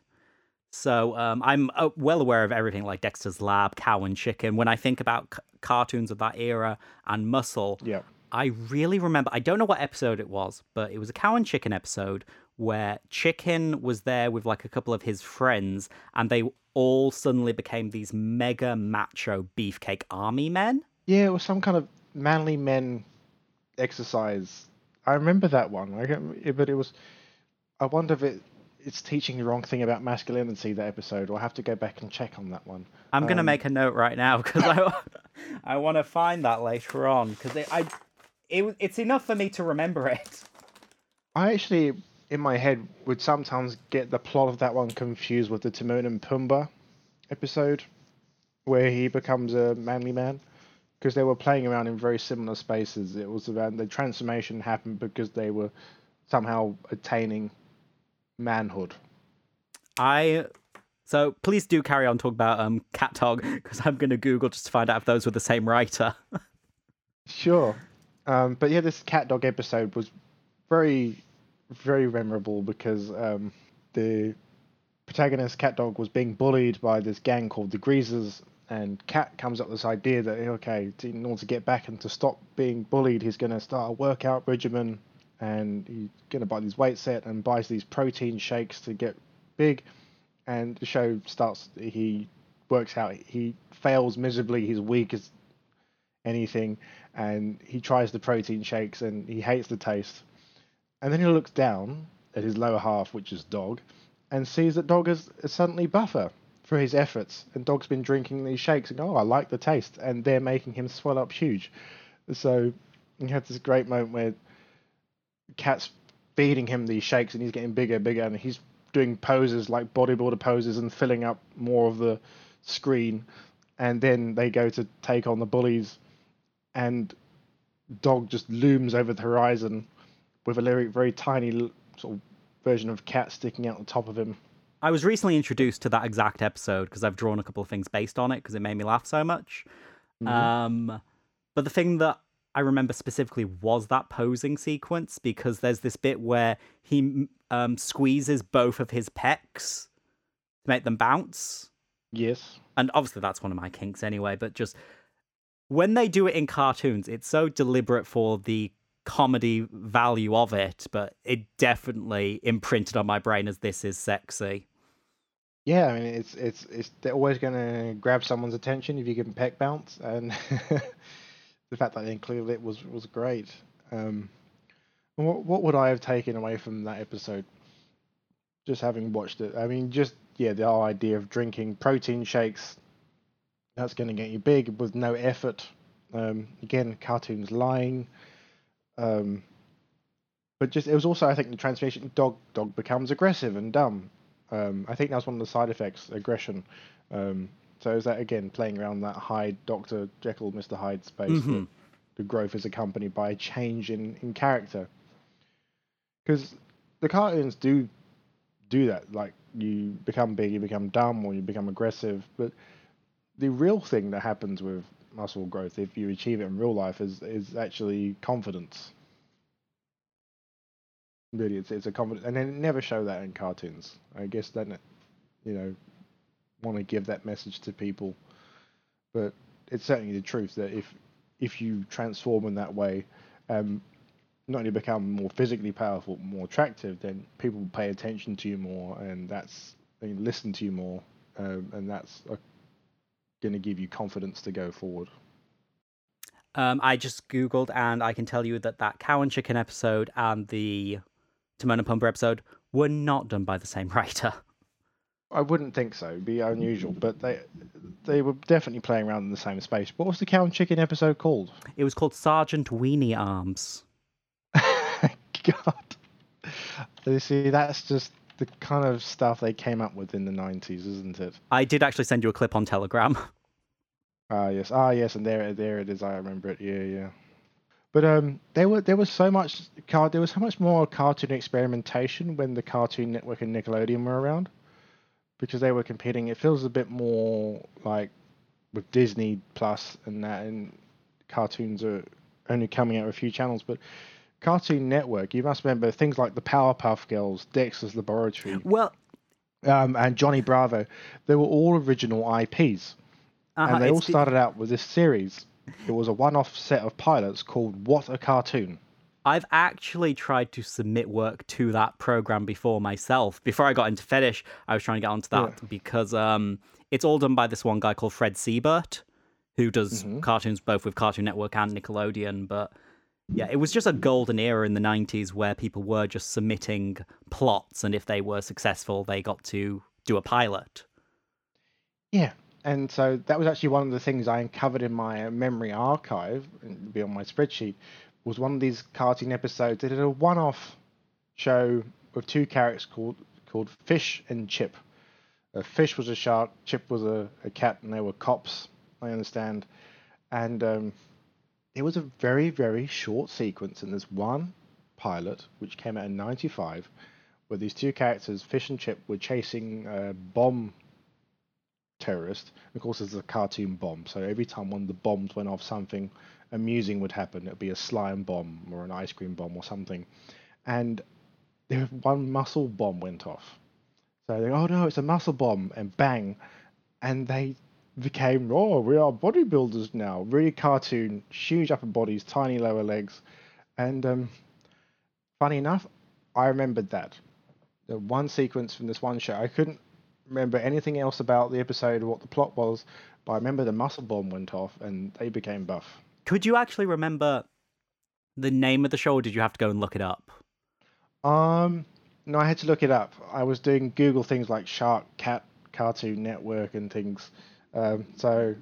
So um, I'm uh, well aware of everything like Dexter's Lab, Cow and Chicken. When I think about c- cartoons of that era and Muscle, Yeah. I really remember. I don't know what episode it was, but it was a Cow and Chicken episode where Chicken was there with like a couple of his friends, and they all suddenly became these mega macho beefcake army men. Yeah, it was some kind of manly men exercise. I remember that one. I but it was. I wonder if it it's teaching the wrong thing about masculinity. That episode, or I have to go back and check on that one. I'm gonna Um, make a note right now because I I want to find that later on because it, I it, it's enough for me to remember it. I actually, in my head, would sometimes get the plot of that one confused with the Timon and Pumbaa episode, where he becomes a manly man, because they were playing around in very similar spaces. It was about the transformation happened because they were somehow attaining manhood. I so please do carry on talking about um cat dog because I'm gonna Google just to find out if those were the same writer. Sure. Um, but yeah, this cat dog episode was very, very memorable because um, the protagonist cat dog was being bullied by this gang called the Greasers, and Cat comes up with this idea that okay, in order to get back and to stop being bullied, he's going to start a workout regimen, and he's going to buy these weight set and buys these protein shakes to get big. And the show starts. He works out. He fails miserably. He's weak as anything and he tries the protein shakes and he hates the taste. And then he looks down at his lower half, which is Dog, and sees that Dog is, suddenly buffer for his efforts. And Dog's been drinking these shakes and oh, I like the taste. And they're making him swell up huge. So he have this great moment where Cat's feeding him these shakes and he's getting bigger and bigger and he's doing poses like bodybuilder poses and filling up more of the screen. And then they go to take on the bullies and dog just looms over the horizon with a very, very tiny sort of version of cat sticking out the top of him. I was recently introduced to that exact episode because I've drawn a couple of things based on it because it made me laugh so much. Um, but the thing that I remember specifically was that posing sequence because there's this bit where he um, squeezes both of his pecs to make them bounce. Yes. And obviously, that's one of my kinks anyway, but just when they do it in cartoons, it's so deliberate for the comedy value of it, but it definitely imprinted on my brain as this is sexy. Yeah, I mean it's it's it's they're always going to grab someone's attention if you give them peck bounce, and the fact that they included it was was great. Um, what what would I have taken away from that episode? Just having watched it, I mean, just yeah, the whole idea of drinking protein shakes. That's going to get you big with no effort. Um, again, cartoons lying. Um, but just it was also I think the transformation dog dog becomes aggressive and dumb. Um, I think that was one of the side effects, aggression. Um, so is that again playing around that Hyde, Doctor Jekyll, Mister Hyde space? Mhm. The growth is accompanied by a change in in character. Because the cartoons do do that. Like you become big, you become dumb, or you become aggressive. But the real thing that happens with muscle growth, if you achieve it in real life, is is actually confidence. Really, it's it's a confidence, and they never show that in cartoons. I guess then, it, you know, want to give that message to people, but it's certainly the truth that if if you transform in that way, um, not only become more physically powerful, more attractive, then people pay attention to you more, and that's they listen to you more, um, and that's uh, going to give you confidence to go forward. Um, I just googled, and I can tell you that that cow and chicken episode and the Timon and Pumbaa episode were not done by the same writer. I wouldn't think so. It'd be unusual, but they they were definitely playing around in the same space. What was the cow and chicken episode called? It was called Sergeant Weenie Arms. God, you see, that's just the kind of stuff they came up with in the nineties, isn't it? I did actually send you a clip on Telegram. Ah yes, ah yes, and there there it is. I remember it. Yeah, yeah. But um, there were there was so much car there was so much more cartoon experimentation when the Cartoon Network and Nickelodeon were around, because they were competing. It feels a bit more like with Disney Plus and that, and cartoons are only coming out a few channels. But Cartoon Network, you must remember things like the Powerpuff Girls, Dexter's Laboratory, Well, um, and Johnny Bravo. They were all original IPs uh and they all started out with this series. It was a one-off set of pilots called "What a Cartoon." I've actually tried to submit work to that program before myself. Before I got into fetish, I was trying to get onto that because um, it's all done by this one guy called Fred Seibert, who does Mhm. cartoons both with Cartoon Network and Nickelodeon. But Yeah, it was just a golden era in the 90s where people were just submitting plots, and if they were successful, they got to do a pilot. Yeah, and so that was actually one of the things I uncovered in my memory archive, be on my spreadsheet, was one of these cartoon episodes. They did a one-off show with two characters called called Fish and Chip. Uh, Fish was a shark, Chip was a, a cat, and they were cops. I understand, and um, it was a very very short sequence in this one pilot, which came out in '95, where these two characters, Fish and Chip, were chasing a bomb terrorist. Of course, it's a cartoon bomb, so every time one of the bombs went off, something amusing would happen. It'd be a slime bomb or an ice cream bomb or something, and there one muscle bomb went off. So they, oh no, it's a muscle bomb, and bang, and they became, oh, we are bodybuilders now. Really cartoon, huge upper bodies, tiny lower legs, and um, funny enough, I remembered that. The one sequence from this one show, I couldn't remember anything else about the episode or what the plot was, but I remember the muscle bomb went off and they became buff. Could you actually remember the name of the show, or did you have to go and look it up? Um, no, I had to look it up. I was doing Google things like Shark Cat Cartoon Network and things. Um, so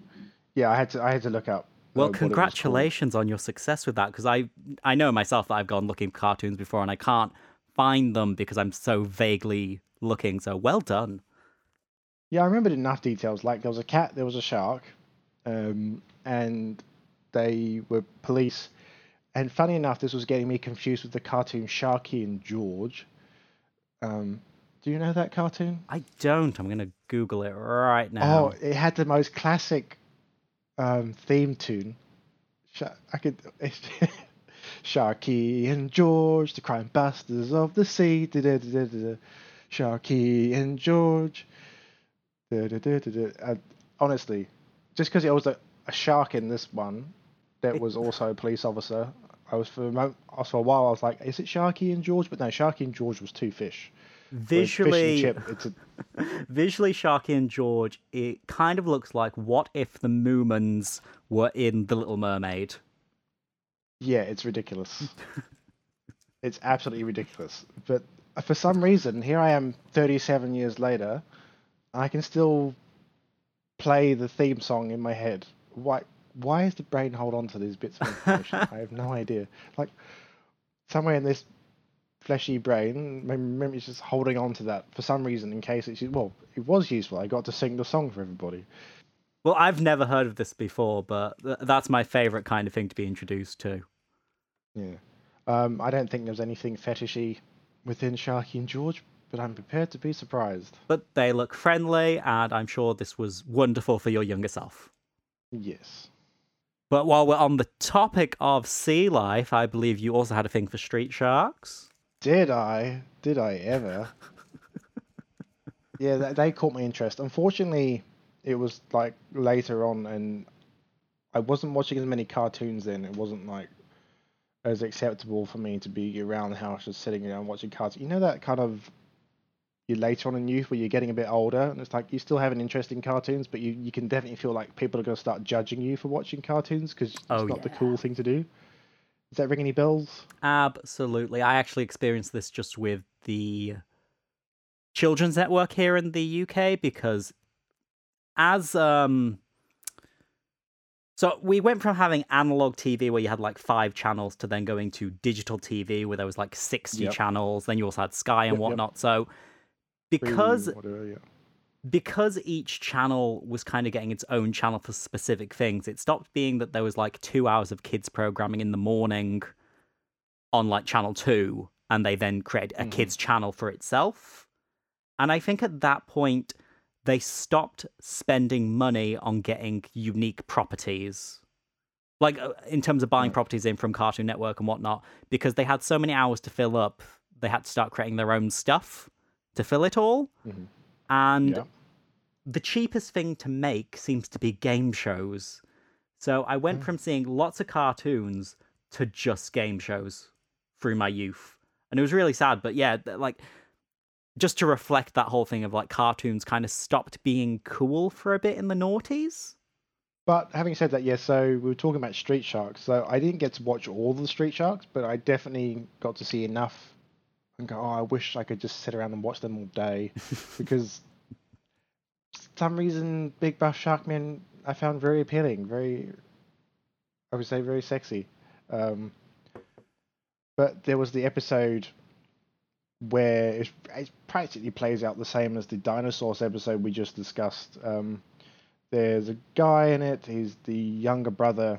yeah, I had to I had to look up. Well, congratulations on your success with that because I I know myself that I've gone looking for cartoons before and I can't find them because I'm so vaguely looking. So well done. Yeah, I remembered enough details. Like there was a cat, there was a shark, um, and they were police. And funny enough, this was getting me confused with the cartoon Sharky and George. Um, do you know that cartoon? I don't. I'm going to Google it right now. Oh, it had the most classic um, theme tune. I could. Sharky and George, the crime busters of the sea. Sharky and George. honestly, just because it was a, a, shark in this one that was also a police officer, I was for a moment, for a while I was like, is it Sharky and George? But no, Sharky and George was two fish. Visually, chip, a... visually, Sharky and George, it kind of looks like what if the Moomins were in The Little Mermaid. Yeah, it's ridiculous. it's absolutely ridiculous. But for some reason, here I am 37 years later, I can still play the theme song in my head. Why? Why does the brain hold on to these bits of information? I have no idea. Like somewhere in this fleshy brain, maybe memory's just holding on to that for some reason in case it's well, it was useful. I got to sing the song for everybody. Well, I've never heard of this before, but th- that's my favorite kind of thing to be introduced to. Yeah. Um, I don't think there's anything fetishy within Sharky and George, but I'm prepared to be surprised. But they look friendly, and I'm sure this was wonderful for your younger self. Yes. But while we're on the topic of sea life, I believe you also had a thing for street sharks. Did I? Did I ever? yeah, they caught my interest. Unfortunately, it was like later on, and I wasn't watching as many cartoons then. It wasn't like as acceptable for me to be around the house just sitting around watching cartoons. You know that kind of you later on in youth where you're getting a bit older and it's like you still have an interest in cartoons, but you, you can definitely feel like people are going to start judging you for watching cartoons because it's oh, not yeah. the cool thing to do. Does that ring any bells? Absolutely. I actually experienced this just with the Children's Network here in the UK because as um so we went from having analog TV where you had like five channels to then going to digital TV where there was like 60 yep. channels. Then you also had Sky and yep, whatnot. Yep. So because whatever, yeah. Because each channel was kind of getting its own channel for specific things, it stopped being that there was like two hours of kids programming in the morning on like channel two, and they then create a mm-hmm. kids channel for itself. And I think at that point they stopped spending money on getting unique properties like uh, in terms of buying properties in from cartoon network and whatnot because they had so many hours to fill up they had to start creating their own stuff to fill it all mm-hmm. and yeah. The cheapest thing to make seems to be game shows so i went mm. from seeing lots of cartoons to just game shows through my youth and it was really sad but yeah like just to reflect that whole thing of like cartoons kind of stopped being cool for a bit in the noughties. But having said that, yeah, so we were talking about Street Sharks. So I didn't get to watch all the Street Sharks, but I definitely got to see enough and go, oh, I wish I could just sit around and watch them all day. because some reason, Big Buff Sharkman I found very appealing, very, I would say, very sexy. Um, but there was the episode where it, it, practically plays out the same as the dinosaurs episode we just discussed. Um, there's a guy in it. He's the younger brother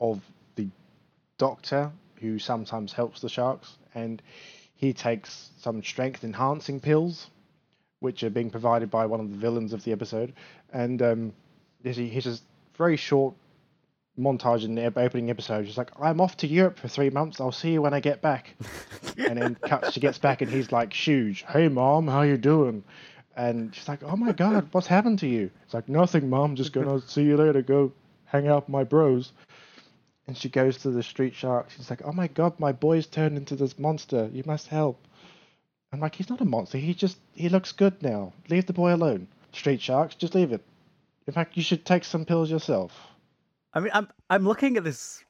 of the doctor who sometimes helps the sharks, and he takes some strength enhancing pills, which are being provided by one of the villains of the episode. And um, he's a very short montage in the opening episode. She's like, I'm off to Europe for three months. I'll see you when I get back. and then cuts, she gets back and he's like, huge. Hey, mom, how you doing? And she's like, oh my God, what's happened to you? It's like, nothing, mom. Just going to see you later. Go hang out with my bros. And she goes to the street shark. She's like, oh my God, my boy's turned into this monster. You must help. I'm like, he's not a monster. He just, he looks good now. Leave the boy alone. Street sharks, just leave it. In fact, you should take some pills yourself. I mean, I'm I'm looking at this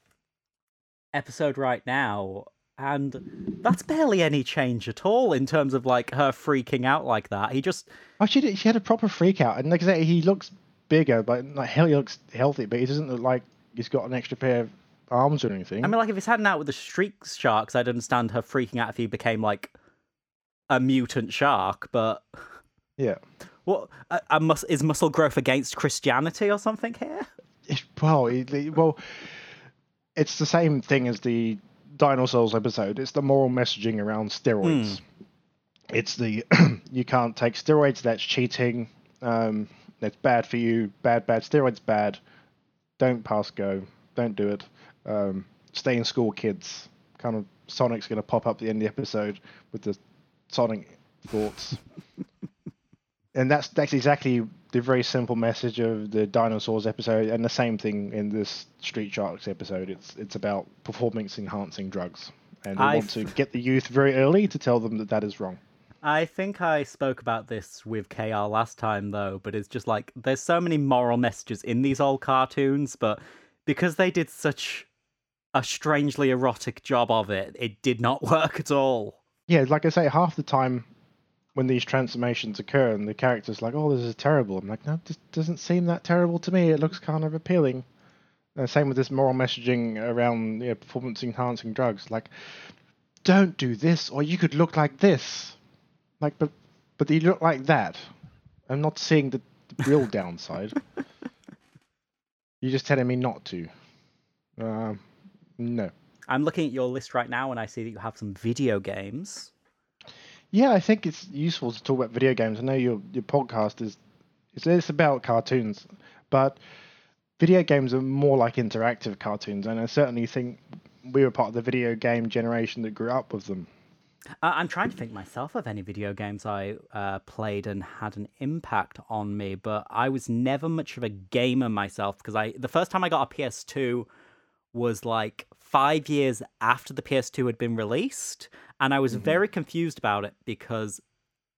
episode right now, and that's barely any change at all in terms of like her freaking out like that. He just oh, she did, she had a proper freak out, and like I say, he looks bigger, but like hell, he looks healthy, but he doesn't look like he's got an extra pair of arms or anything. I mean, like if he's heading out with the street sharks, I'd understand her freaking out if he became like a mutant shark, but yeah. What a, a mus- is muscle growth against Christianity or something here? well, it, well, it's the same thing as the dinosaurs episode. It's the moral messaging around steroids. Mm. It's the you can't take steroids. That's cheating. Um, that's bad for you. Bad, bad. Steroids bad. Don't pass go. Don't do it. Um, stay in school, kids. Kind of Sonic's going to pop up at the end of the episode with the Sonic thoughts. and that's that's exactly the very simple message of the dinosaurs episode, and the same thing in this Street Sharks episode. It's it's about performance enhancing drugs, and we want to get the youth very early to tell them that that is wrong. I think I spoke about this with KR last time though, but it's just like there's so many moral messages in these old cartoons, but because they did such a strangely erotic job of it, it did not work at all. Yeah, like I say, half the time when these transformations occur and the character's like, "Oh, this is terrible," I'm like, "No, this doesn't seem that terrible to me. It looks kind of appealing." Uh, same with this moral messaging around you know, performance enhancing drugs. Like, don't do this, or you could look like this. Like, but but you look like that. I'm not seeing the, the real downside. You're just telling me not to. Uh, no. I'm looking at your list right now, and I see that you have some video games. Yeah, I think it's useful to talk about video games. I know your your podcast is it's, it's about cartoons, but video games are more like interactive cartoons, and I certainly think we were part of the video game generation that grew up with them. Uh, I'm trying to think myself of any video games I uh, played and had an impact on me, but I was never much of a gamer myself because I the first time I got a PS2 was like five years after the PS2 had been released, and I was mm-hmm. very confused about it because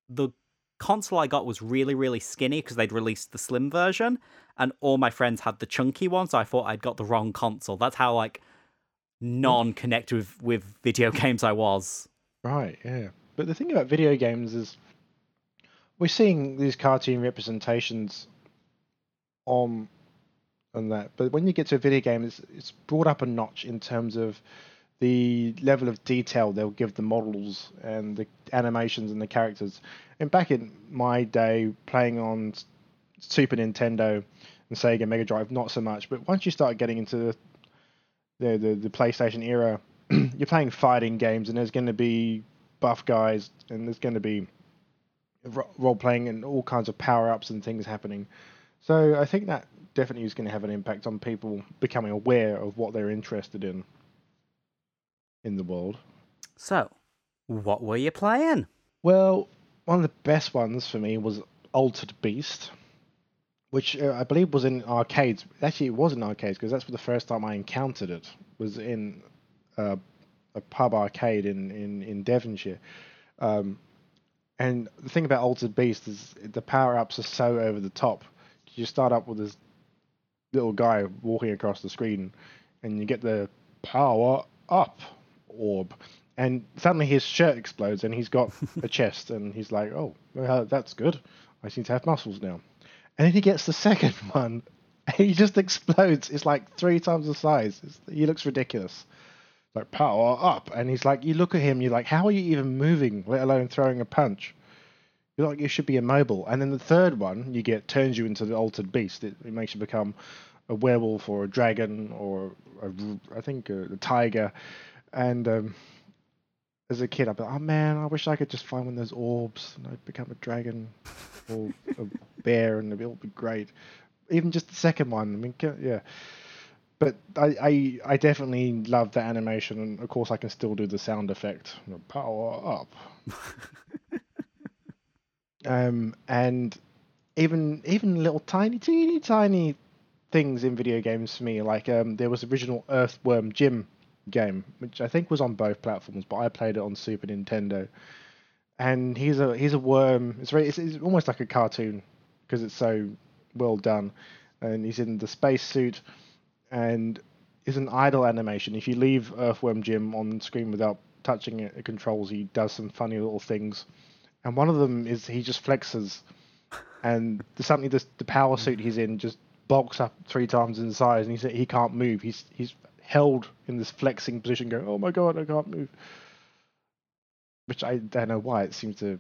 the console I got was really, really skinny because they'd released the slim version, and all my friends had the chunky one, so I thought I'd got the wrong console. That's how like non-connected with, with video games I was. Right, yeah. But the thing about video games is we're seeing these cartoon representations on on that. But when you get to a video game, it's it's brought up a notch in terms of the level of detail they'll give the models and the animations and the characters. And back in my day, playing on Super Nintendo and Sega Mega Drive, not so much. But once you start getting into the the, the, the PlayStation era, you're playing fighting games, and there's going to be buff guys, and there's going to be role playing and all kinds of power ups and things happening. So I think that definitely is going to have an impact on people becoming aware of what they're interested in in the world. So, what were you playing? Well, one of the best ones for me was Altered Beast, which uh, I believe was in arcades. Actually, it was in arcades because that's the first time I encountered it. Was in uh, a pub arcade in in in Devonshire. Um, and the thing about Altered Beast is the power ups are so over the top. You start up with this little guy walking across the screen, and you get the power up orb, and suddenly his shirt explodes, and he's got a chest, and he's like, "Oh, well, that's good. I seem to have muscles now." And then he gets the second one, and he just explodes. It's like three times the size. It's, he looks ridiculous. Like power up, and he's like, you look at him, you're like, how are you even moving, let alone throwing a punch? You're like, you should be immobile. And then the third one, you get turns you into the altered beast. It, it makes you become a werewolf or a dragon or a, I think a, a tiger. And um, as a kid, I'd be like, oh man, I wish I could just find one of those orbs and I'd become a dragon or a bear and it would be great. Even just the second one, I mean, yeah. But I, I, I definitely love the animation, and of course, I can still do the sound effect. Power up. um, and even even little tiny, teeny, tiny things in video games for me. Like um, there was original Earthworm Jim game, which I think was on both platforms, but I played it on Super Nintendo. And he's a he's a worm. It's very it's, it's almost like a cartoon because it's so well done. And he's in the space suit, and is an idle animation. If you leave Earthworm Jim on screen without touching it, controls. He does some funny little things, and one of them is he just flexes, and suddenly the the power suit he's in just bulks up three times in size, and he he can't move. He's he's held in this flexing position, going, "Oh my god, I can't move." Which I don't know why it seems to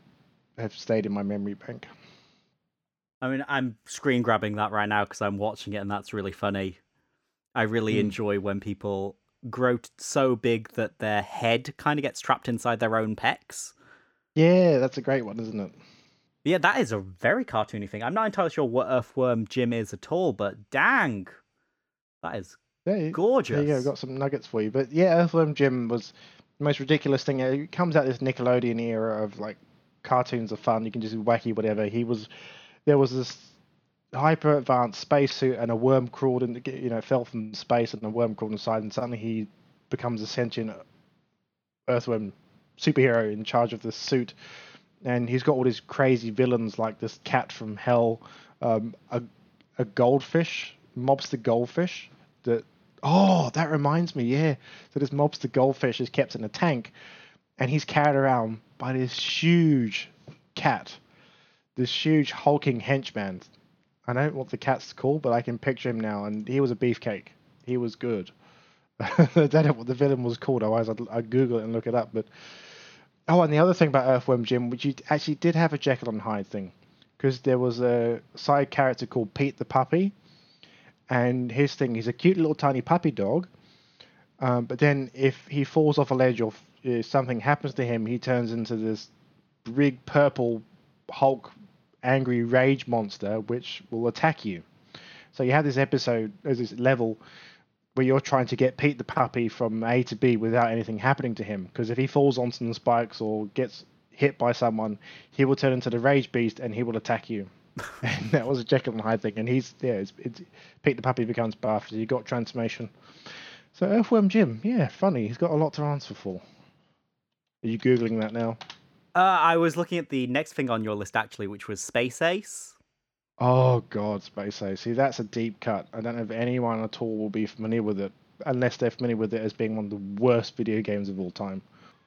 have stayed in my memory bank. I mean, I'm screen grabbing that right now because I'm watching it, and that's really funny. I really mm. enjoy when people grow so big that their head kind of gets trapped inside their own pecs. Yeah, that's a great one, isn't it? Yeah, that is a very cartoony thing. I'm not entirely sure what Earthworm Jim is at all, but dang, that is yeah, gorgeous. There you go, got some nuggets for you. But yeah, Earthworm Jim was the most ridiculous thing. Uh, it comes out this Nickelodeon era of like cartoons are fun. You can just do wacky whatever. He was there was this hyper advanced spacesuit and a worm crawled in, you know, fell from space and a worm crawled inside, and suddenly he becomes a sentient Earthworm superhero in charge of this suit. And he's got all these crazy villains like this cat from hell, um, a a goldfish, mobster goldfish that Oh, that reminds me, yeah. So this mobster goldfish is kept in a tank, and he's carried around by this huge cat, this huge hulking henchman. I don't know what the cat's called, but I can picture him now, and he was a beefcake. He was good. I don't know what the villain was called, otherwise I'd, I'd Google it and look it up. But oh, and the other thing about Earthworm Jim, which you actually did have a Jekyll and Hyde thing, because there was a side character called Pete the puppy and his thing he's a cute little tiny puppy dog. Um, but then if he falls off a ledge or if something happens to him, he turns into this big purple Hulk angry rage monster which will attack you. So you have this episode, there's this level where you're trying to get Pete the puppy from A to B without anything happening to him. Because if he falls on some spikes or gets hit by someone, he will turn into the rage beast and he will attack you. and that was a Jekyll and Hyde thing. And he's yeah, it's, it's Pete the puppy becomes buff. So you got transformation. So Earthworm Jim, yeah, funny. He's got a lot to answer for. Are you googling that now? Uh, I was looking at the next thing on your list actually, which was Space Ace. Oh God, Space Ace. See, that's a deep cut. I don't know if anyone at all will be familiar with it, unless they're familiar with it as being one of the worst video games of all time.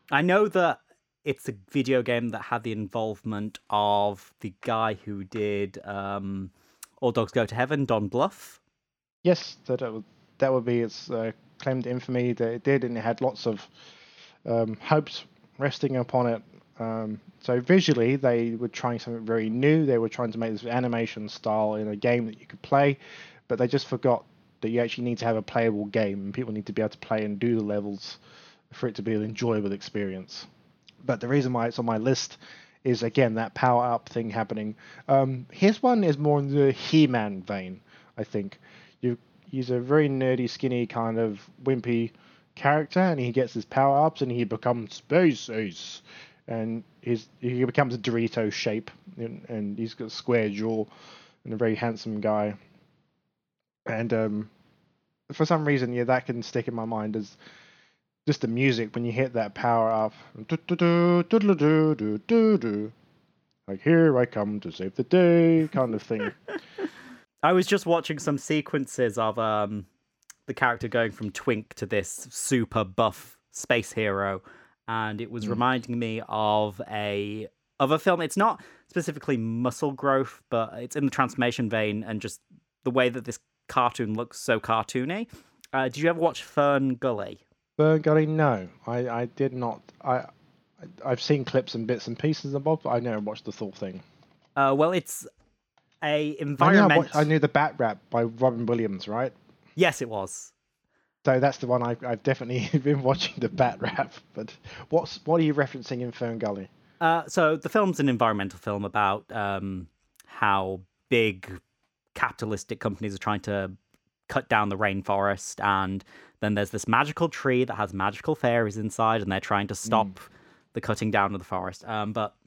I know that it's a video game that had the involvement of the guy who did um, All Dogs Go to Heaven, Don Bluth. Yes, that would that would be its uh, claimed infamy that it did, and it had lots of um, hopes resting upon it. Um, so visually, they were trying something very new. They were trying to make this animation style in a game that you could play, but they just forgot that you actually need to have a playable game, and people need to be able to play and do the levels for it to be an enjoyable experience. But the reason why it's on my list is again that power up thing happening. Um, his one is more in the He-Man vein, I think. You he's a very nerdy, skinny kind of wimpy character, and he gets his power ups, and he becomes Space Ace, and his he becomes a Dorito shape, and, and he's got a square jaw, and a very handsome guy. And um, for some reason, yeah, that can stick in my mind as just the music when you hit that power up. Like here I come to save the day kind of thing. I was just watching some sequences of um the character going from twink to this super buff space hero, and it was Mm. reminding me of a of a film. It's not specifically muscle growth, but it's in the transformation vein, and just the way that this cartoon looks so cartoony. Uh, did you ever watch Fern Gully? Fern Gully, no, I, I did not. I, I I've seen clips and bits and pieces of Bob, but I never watched the full thing. Uh, well, it's a I, knew I, environment. watched, I knew the Bat Rap by Robin Williams, right? Yes, it was. So that's the one I've, I've definitely been watching the Bat Rap. But what's what are you referencing in Fern Gully? Uh, so the film's an environmental film about um, how big capitalistic companies are trying to cut down the rainforest, and then there's this magical tree that has magical fairies inside, and they're trying to stop the cutting down of the forest. Um, but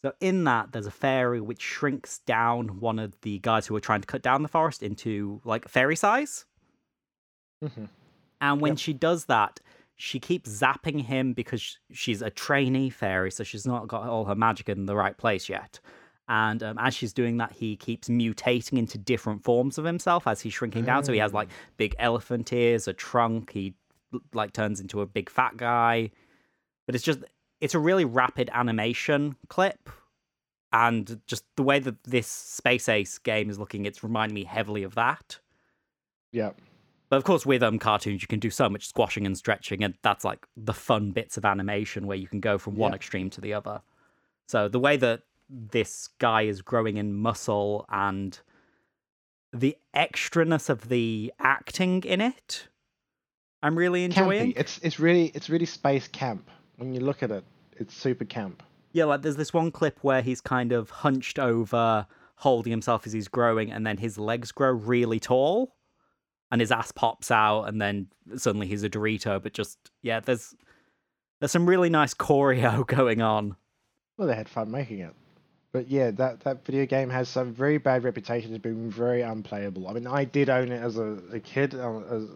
so in that, there's a fairy which shrinks down one of the guys who are trying to cut down the forest into like fairy size. Hmm And when Yep. she does that, she keeps zapping him because she's a trainee fairy, so she's not got all her magic in the right place yet. And um, as she's doing that, he keeps mutating into different forms of himself as he's shrinking down. So he has like big elephant ears, a trunk. He like turns into a big fat guy. But it's just it's a really rapid animation clip, and just the way that this Space Ace game is looking, it's reminding me heavily of that. Yeah. But of course, with um cartoons, you can do so much squashing and stretching, and that's like the fun bits of animation where you can go from one Yeah. extreme to the other. So the way that this guy is growing in muscle and the extraness of the acting in it, I'm really enjoying. Campy. It's it's really it's really space camp. When you look at it, it's super camp. Yeah, like there's this one clip where he's kind of hunched over, holding himself as he's growing, and then his legs grow really tall, and his ass pops out, and then suddenly he's a Dorito. But just yeah, there's there's some really nice choreo going on. Well, they had fun making it. But yeah, that, that video game has some very bad reputation as being very unplayable. I mean, I did own it as a, a kid uh, as,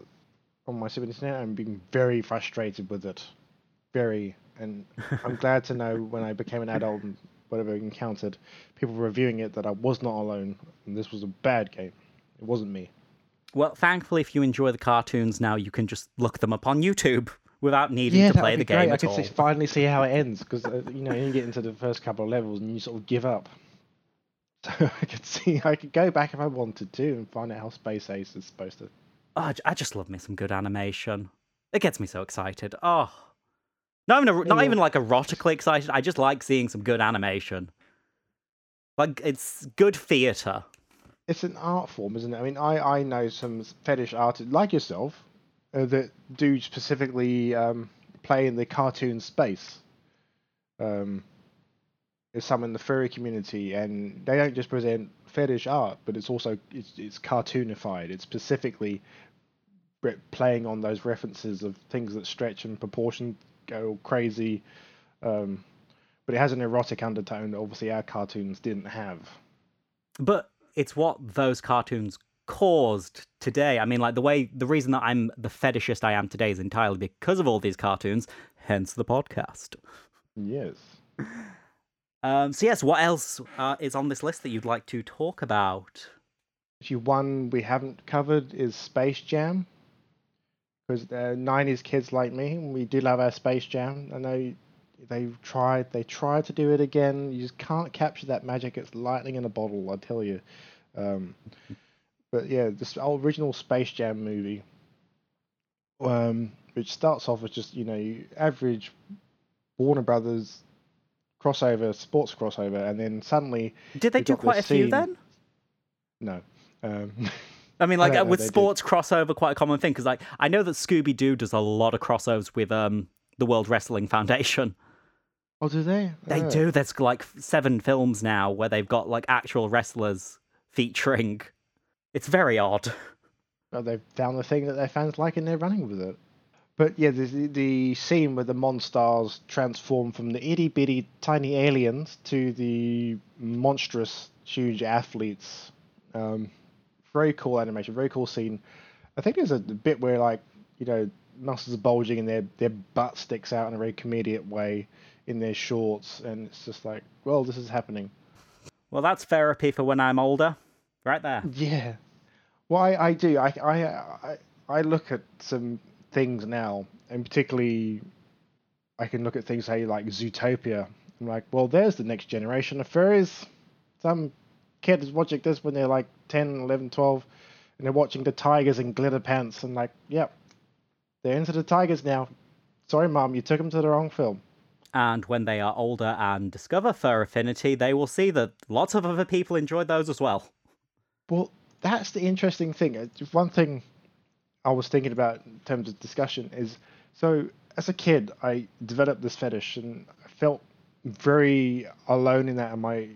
on my Super Nintendo and being very frustrated with it. Very. And I'm glad to know when I became an adult and whatever encountered people reviewing it that I was not alone. And this was a bad game. It wasn't me. Well, thankfully, if you enjoy the cartoons now, you can just look them up on YouTube without needing yeah, to play the great. game I at could all. see, finally see how it ends because uh, you know you get into the first couple of levels and you sort of give up. So I could see I could go back if I wanted to and find out how Space Ace is supposed to. Oh, I I just love me some good animation. It gets me so excited. Oh, not even a, not Yeah. even like erotically excited. I just like seeing some good animation. Like it's good theater. It's an art form, isn't it? I mean, I I know some fetish artists like yourself uh, that do specifically um, play in the cartoon space. Um, there's some in the furry community, and they don't just present fetish art, but it's also it's it's cartoonified. It's specifically playing on those references of things that stretch and proportion go crazy. Um, but it has an erotic undertone that obviously our cartoons didn't have. But it's what those cartoons caused today. I mean, like the way the reason that I'm the fetishist I am today is entirely because of all these cartoons. Hence the podcast. Yes. Um, so yes, what else uh, is on this list that you'd like to talk about? Actually, one we haven't covered is Space Jam. Because uh, 90s kids like me, we do love our Space Jam. I know they tried, they tried to do it again. You just can't capture that magic. It's lightning in a bottle, I tell you. Um, but yeah, this original Space Jam movie, um, which starts off as just you know average Warner Brothers crossover, sports crossover, and then suddenly Did they do quite a this few scene- then? no. Um, I mean, like don't uh, know, with they did. sports crossover, quite a common thing because like I know that Scooby Doo does a lot of crossovers with um the World Wrestling Foundation. Oh, do they? They Oh. do. There's like seven films now where they've got like actual wrestlers featuring. It's very odd. Well, they've found the thing that their fans like and they're running with it. But yeah, the, the scene where the Monstars transform from the itty bitty tiny aliens to the monstrous, huge athletes. Um, very cool animation, very cool scene. I think there's a bit where, like, you know, muscles are bulging and their, their butt sticks out in a very comedic way in their shorts. And it's just like, well, this is happening. Well, that's therapy for when I'm older. right there. Yeah. Well, I, I do. I, I, I, I look at some things now, and particularly, I can look at things say like Zootopia. I'm like, well, there's the next generation of furries. Some kid is watching this when they're like 10, 11, 12, and they're watching the tigers in glitter pants, and like, yep, they're into the tigers now. Sorry, mom, you took them to the wrong film. And when they are older and discover fur affinity, they will see that lots of other people enjoyed those as well. Well, that's the interesting thing. Uh, one thing I was thinking about in terms of discussion is so as a kid, I developed this fetish and I felt very alone in that in my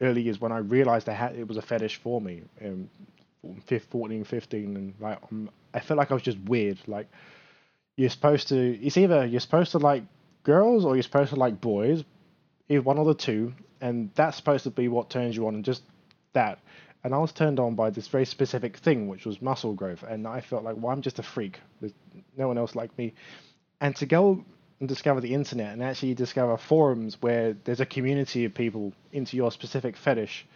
early years when I realized I had it was a fetish for me. Um, 14, 15, and like um, I felt like I was just weird. Like you're supposed to, it's either you're supposed to like girls or you're supposed to like boys, either one or the two, and that's supposed to be what turns you on, and just that. And I was turned on by this very specific thing, which was muscle growth, and I felt like, well, I'm just a freak. There's no one else like me. And to go and discover the internet and actually discover forums where there's a community of people into your specific fetish,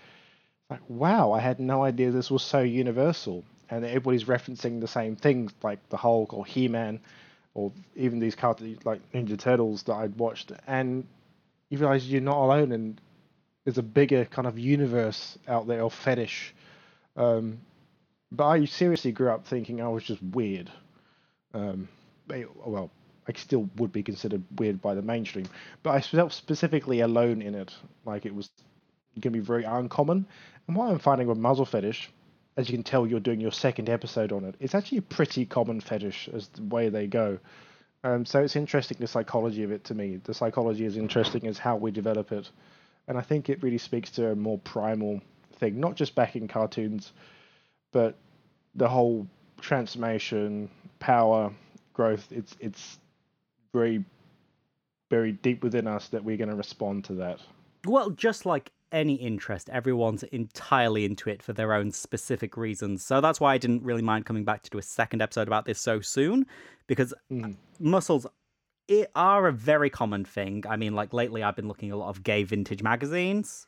like, wow, I had no idea this was so universal. And everybody's referencing the same things, like the Hulk or He-Man, or even these cartoons like Ninja Turtles that I'd watched, and you realize you're not alone, and there's a bigger kind of universe out there of fetish. Um, but I seriously grew up thinking I was just weird. Um, well, I still would be considered weird by the mainstream, but I felt specifically alone in it. Like it was going to be very uncommon. And what I'm finding with muscle fetish as you can tell, you're doing your second episode on it. It's actually a pretty common fetish as the way they go. Um, so it's interesting the psychology of it to me. The psychology is interesting as how we develop it, and I think it really speaks to a more primal thing, not just back in cartoons, but the whole transformation, power, growth. It's it's very very deep within us that we're going to respond to that. Well, just like any interest. Everyone's entirely into it for their own specific reasons. So that's why I didn't really mind coming back to do a second episode about this so soon, because mm. muscles it are a very common thing. I mean, like lately I've been looking a lot of gay vintage magazines,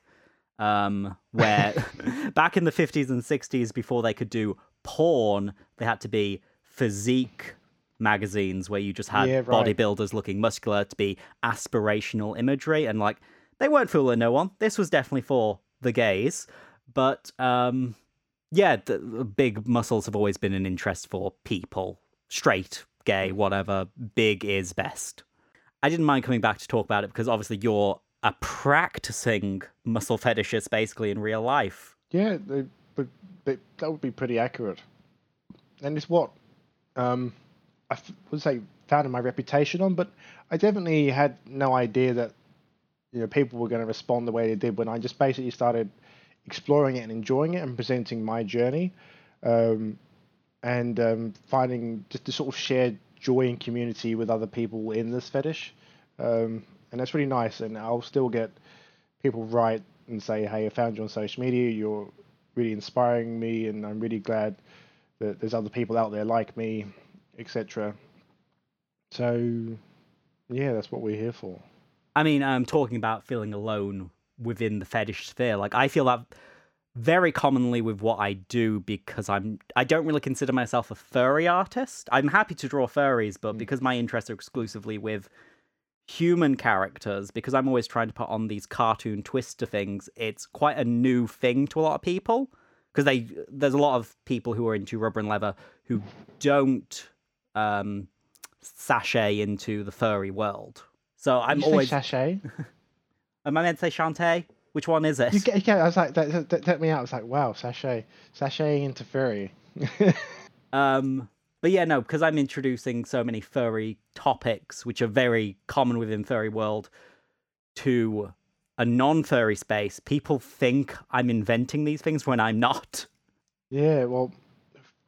um, where back in the 50s and 60s, before they could do porn, they had to be physique magazines where you just had yeah, right. bodybuilders looking muscular to be aspirational imagery and like they weren't fooling no one. This was definitely for the gays, but um, yeah, the, the big muscles have always been an interest for people, straight, gay, whatever. Big is best. I didn't mind coming back to talk about it because obviously you're a practicing muscle fetishist basically in real life. Yeah, they, but they, that would be pretty accurate, and it's what um, I would say founded my reputation on. But I definitely had no idea that you know people were going to respond the way they did when I just basically started exploring it and enjoying it and presenting my journey, um, and um, finding just to sort of share joy and community with other people in this fetish, um, and that's really nice. And I'll still get people write and say, "Hey, I found you on social media. You're really inspiring me, and I'm really glad that there's other people out there like me, etc." So, yeah, that's what we're here for. I mean, I'm talking about feeling alone within the fetish sphere. Like I feel that very commonly with what I do because I'm I don't really consider myself a furry artist. I'm happy to draw furries, but mm. because my interests are exclusively with human characters, because I'm always trying to put on these cartoon twists to things, it's quite a new thing to a lot of people. Because they there's a lot of people who are into rubber and leather who don't um, sashay into the furry world. So I'm always sachet. Am I meant to say Shantae? Which one is it? You get, you get, I was like, that, that, that took me out. I was like, wow, sachet, sachet into furry. um, but yeah, no, because I'm introducing so many furry topics, which are very common within furry world, to a non-furry space. People think I'm inventing these things when I'm not. Yeah, well,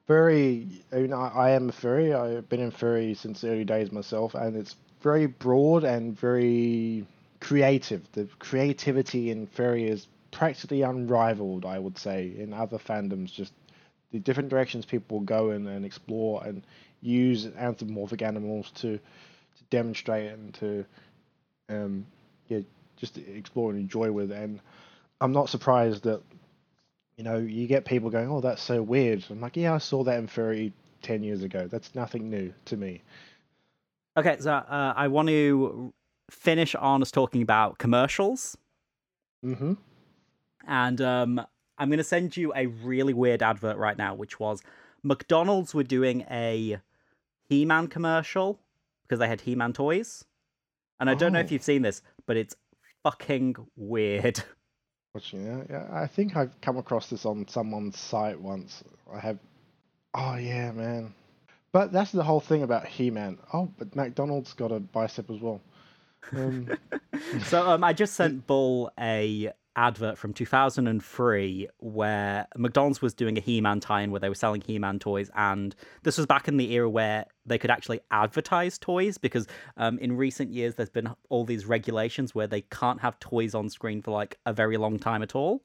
furry. I, mean, I, I am a furry. I've been in furry since the early days myself, and it's very broad and very creative. The creativity in furry is practically unrivaled, I would say, in other fandoms. Just the different directions people go in and explore and use anthropomorphic animals to to demonstrate and to um, yeah just explore and enjoy with. And I'm not surprised that you know, you get people going, "Oh, that's so weird." I'm like, "Yeah, I saw that in Furry ten years ago. That's nothing new to me." Okay, so uh, I want to finish on us talking about commercials, Mm-hmm. and um, I'm going to send you a really weird advert right now, which was McDonald's were doing a He-Man commercial because they had He-Man toys, and I don't know if Oh. you've seen this, but it's fucking weird. Watching that, yeah, I think I've come across this on someone's site once. I have. Oh yeah, man. But that's the whole thing about He-Man. Oh, but McDonald's got a bicep as well. Um, so um, I just sent Bull a advert from 2003 where McDonald's was doing a He-Man tie-in where they were selling He-Man toys, and this was back in the era where they could actually advertise toys because um, in recent years there's been all these regulations where they can't have toys on screen for like a very long time at all.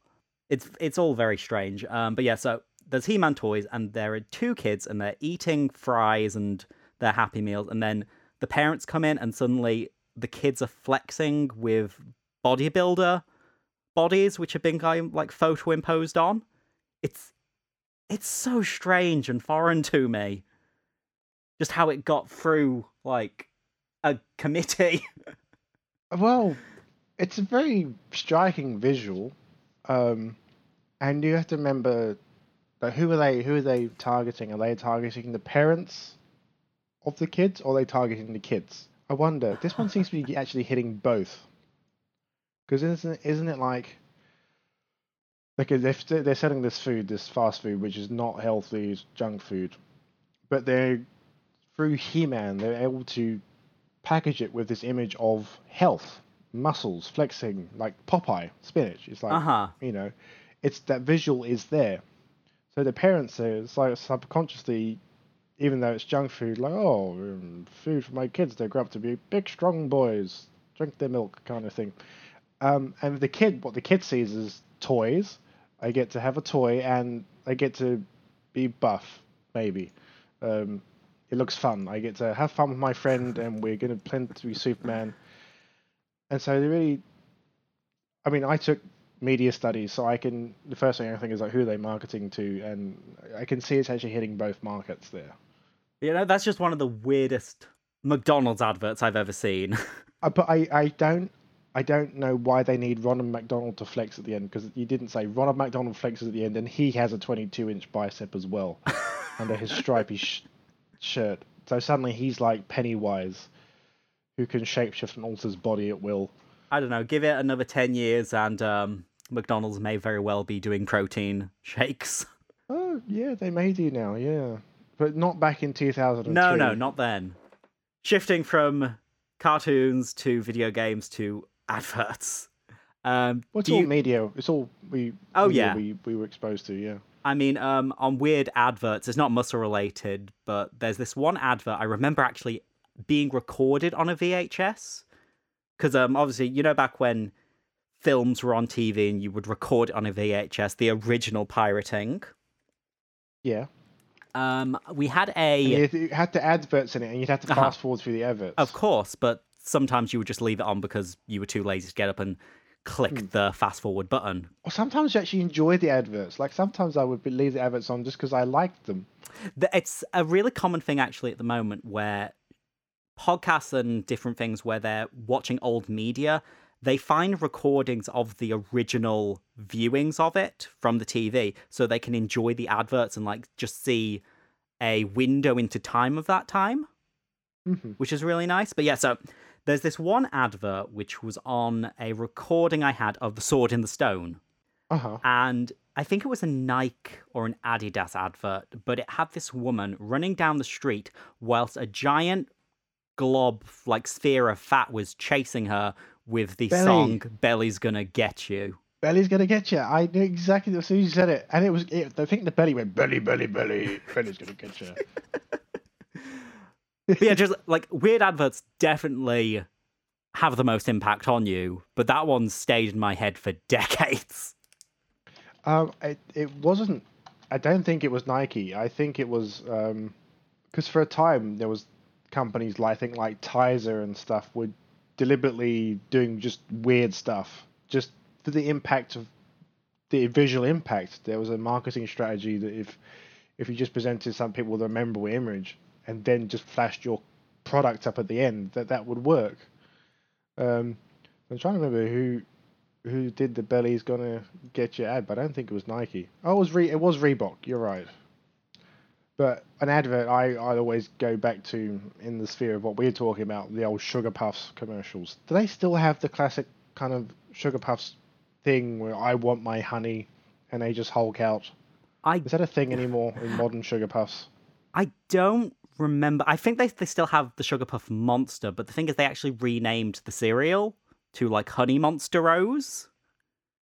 It's it's all very strange. Um, but yeah, so there's He-Man toys, and there are two kids, and they're eating fries and their Happy Meals, and then the parents come in, and suddenly the kids are flexing with bodybuilder bodies, which have been like photo imposed on. It's it's so strange and foreign to me. Just how it got through like a committee. well, it's a very striking visual, um, and you have to remember that who are they? Who are they targeting? Are they targeting the parents of the kids, or are they targeting the kids? I wonder. This one seems to be actually hitting both. Because isn't isn't it like like they're they're selling this food, this fast food, which is not healthy, it's junk food, but they're through He-Man, they're able to package it with this image of health, muscles, flexing, like Popeye spinach. It's like Uh huh. you know, it's that visual is there. So the parents say it's like subconsciously, even though it's junk food, like oh, um, food for my kids, they grow up to be big, strong boys, drink their milk, kind of thing. Um, and the kid, what the kid sees is toys. I get to have a toy, and I get to be buff, maybe. Um, it looks fun. I get to have fun with my friend, and we're gonna plan to be Superman. And so they really, I mean, I took media studies, so I can. The first thing I think is like, who are they marketing to, and I can see it's actually hitting both markets there. You know, that's just one of the weirdest McDonald's adverts I've ever seen. Uh, but I, I don't, I don't know why they need Ronald McDonald to flex at the end because you didn't say Ronald McDonald flexes at the end, and he has a 22-inch bicep as well under his stripy sh- shirt. So suddenly he's like Pennywise, who can shapeshift and alter his body at will. I don't know, give it another 10 years and um, McDonald's may very well be doing protein shakes. Oh yeah, they may do now, yeah, but not back in 2003. No, no, not then. Shifting from cartoons to video games to adverts. Um, Well, it's all you- media. It's all we. Oh, yeah. we we were exposed to. Yeah. I mean, um, on weird adverts, it's not muscle related, but there's this one advert I remember actually being recorded on a VHS. Because um, obviously, you know, back when films were on TV and you would record it on a VHS, the original pirating. Yeah. Um, we had a, you you had to adverts in it, and you'd have to Uh-huh. fast forward through the adverts. of course, but sometimes you would just leave it on because you were too lazy to get up and click Hmm. the fast forward button. Or sometimes you actually enjoy the adverts. Like sometimes I would leave the adverts on just because I liked them. It's a really common thing actually at the moment where podcasts and different things where they're watching old media, they find recordings of the original viewings of it from the TV so they can enjoy the adverts and like just see a window into time of that time, hmm which is really nice. But yeah, so there's this one advert which was on a recording I had of The Sword in the Stone Uh huh. and I think it was a Nike or an Adidas advert, but it had this woman running down the street whilst a giant glob, like sphere of fat, was chasing her with the Belly. song "Belly's Gonna Get You." Belly's gonna get you. I knew exactly as soon as you said it, and it was. It, I think the belly went belly, belly, belly. Belly's gonna get you. Yeah, just like weird adverts definitely have the most impact on you, but that one stayed in my head for decades. Um, it it wasn't. I don't think it was Nike. I think it was because for a time there was companies like I think like Tizer and stuff were deliberately doing just weird stuff just for the impact of the visual impact. There was a marketing strategy that if if you just presented some people with a memorable image and then just flashed your product up at the end, that that would work. Um, I'm trying to remember who who did the belly's gonna get you ad, but I don't think it was Nike. Oh, it was Re- it was Reebok. You're right. But an advert I, I always go back to in the sphere of what we're talking about, the old Sugar Puffs commercials. Do they still have the classic kind of Sugar Puffs thing where I want my honey and they just hulk out? I Is that a thing anymore in modern Sugar Puffs? I don't remember. I think they they still have the Sugar Puff Monster, but the thing is, they actually renamed the cereal to like Honey Monster Rose.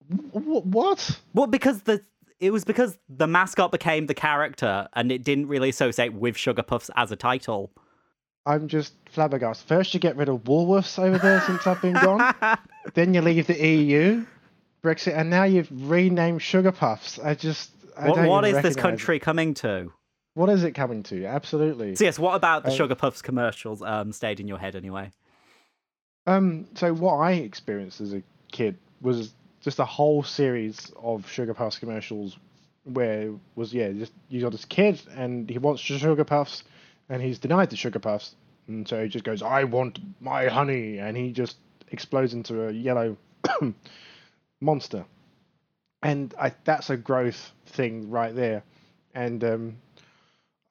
Wh- What? Well, because the it was because the mascot became the character, and it didn't really associate with Sugar Puffs as a title. I'm just flabbergasted. First, you get rid of Woolworths over there since I've been gone. then you leave the EU, Brexit, and now you've renamed Sugar Puffs. I just. I What, what this recognise it. country coming to? What is it coming to? Absolutely. So yes, what about the Um, Sugar Puffs commercials um, stayed in your head anyway? Um, so what I experienced as a kid was just a whole series of Sugar Puffs commercials where was yeah, just you got this kid and he wants Sugar Puffs and he's denied the Sugar Puffs and so he just goes, I want my honey and he just explodes into a yellow monster. And I that's a growth thing right there. And um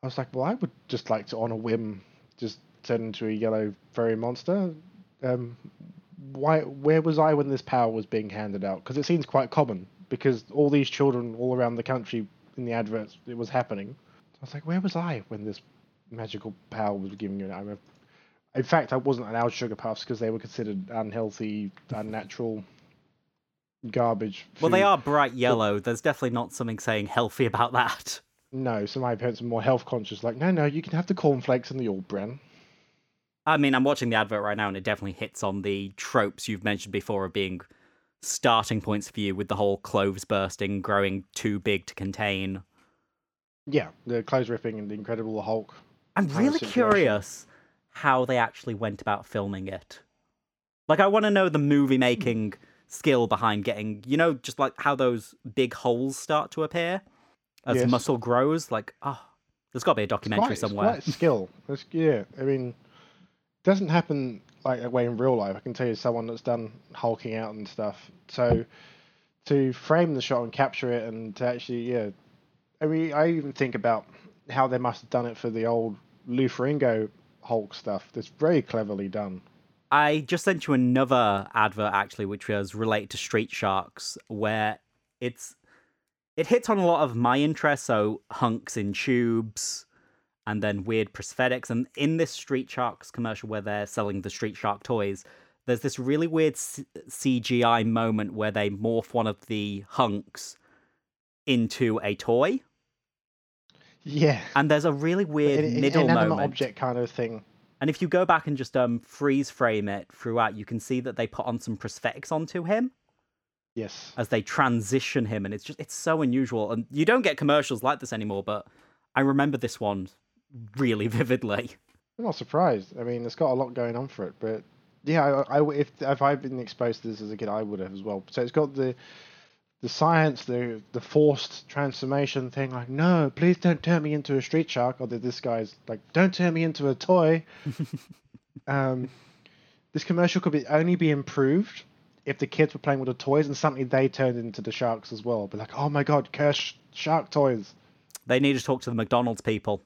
I was like, well, I would just like to, on a whim, just turn into a yellow furry monster. Um, why? Where was I when this power was being handed out? Because it seems quite common. Because all these children all around the country in the adverts, it was happening. So I was like, where was I when this magical power was given you? I'm a, in fact, I wasn't allowed sugar puffs because they were considered unhealthy, unnatural, garbage. Well, they are bright yellow. There's definitely not something saying healthy about that. No, so my parents are more health conscious. Like, no, no, you can have the cornflakes and the all bran. I mean, I'm watching the advert right now, and it definitely hits on the tropes you've mentioned before of being starting points for you with the whole cloves bursting, growing too big to contain. Yeah, the clothes ripping and the Incredible Hulk. I'm really curious how they actually went about filming it. Like, I want to know the movie making hmm. skill behind getting, you know, just like how those big holes start to appear as Yes. muscle grows. Like, oh, there's got to be a It's documentary quite, it's somewhere. quite skill. It's, yeah, I mean, doesn't happen like that way in real life. I can tell you someone that's done hulking out and stuff. So to frame the shot and capture it and to actually, yeah, I mean, I even think about how they must have done it for the old Lou Ferrigno Hulk stuff. That's very cleverly done. I just sent you another advert actually, which was related to Street Sharks, where it's it hits on a lot of my interests, so hunks in tubes and then weird prosthetics. And in this Street Sharks commercial where they're selling the Street Shark toys, there's this really weird C- CGI moment where they morph one of the hunks into a toy, Yeah. and there's a really weird middle inanimate moment. object kind of thing. And if you go back and just um freeze frame it throughout, you can see that they put on some prosthetics onto him Yes. as they transition him, and it's just it's so unusual. And you don't get commercials like this anymore, but I remember this one really vividly. I'm not surprised. I mean, it's got a lot going on for it, but yeah, I, I if if I'd been exposed to this as a kid, I would have as well. So it's got the the science, the the forced transformation thing. Like, no, please don't turn me into a street shark. Or this guy's like, don't turn me into a toy. um, this commercial could be only be improved if the kids were playing with the toys and suddenly they turned into the sharks as well. Be like, oh my god, curse shark toys. They need to talk to the McDonald's people.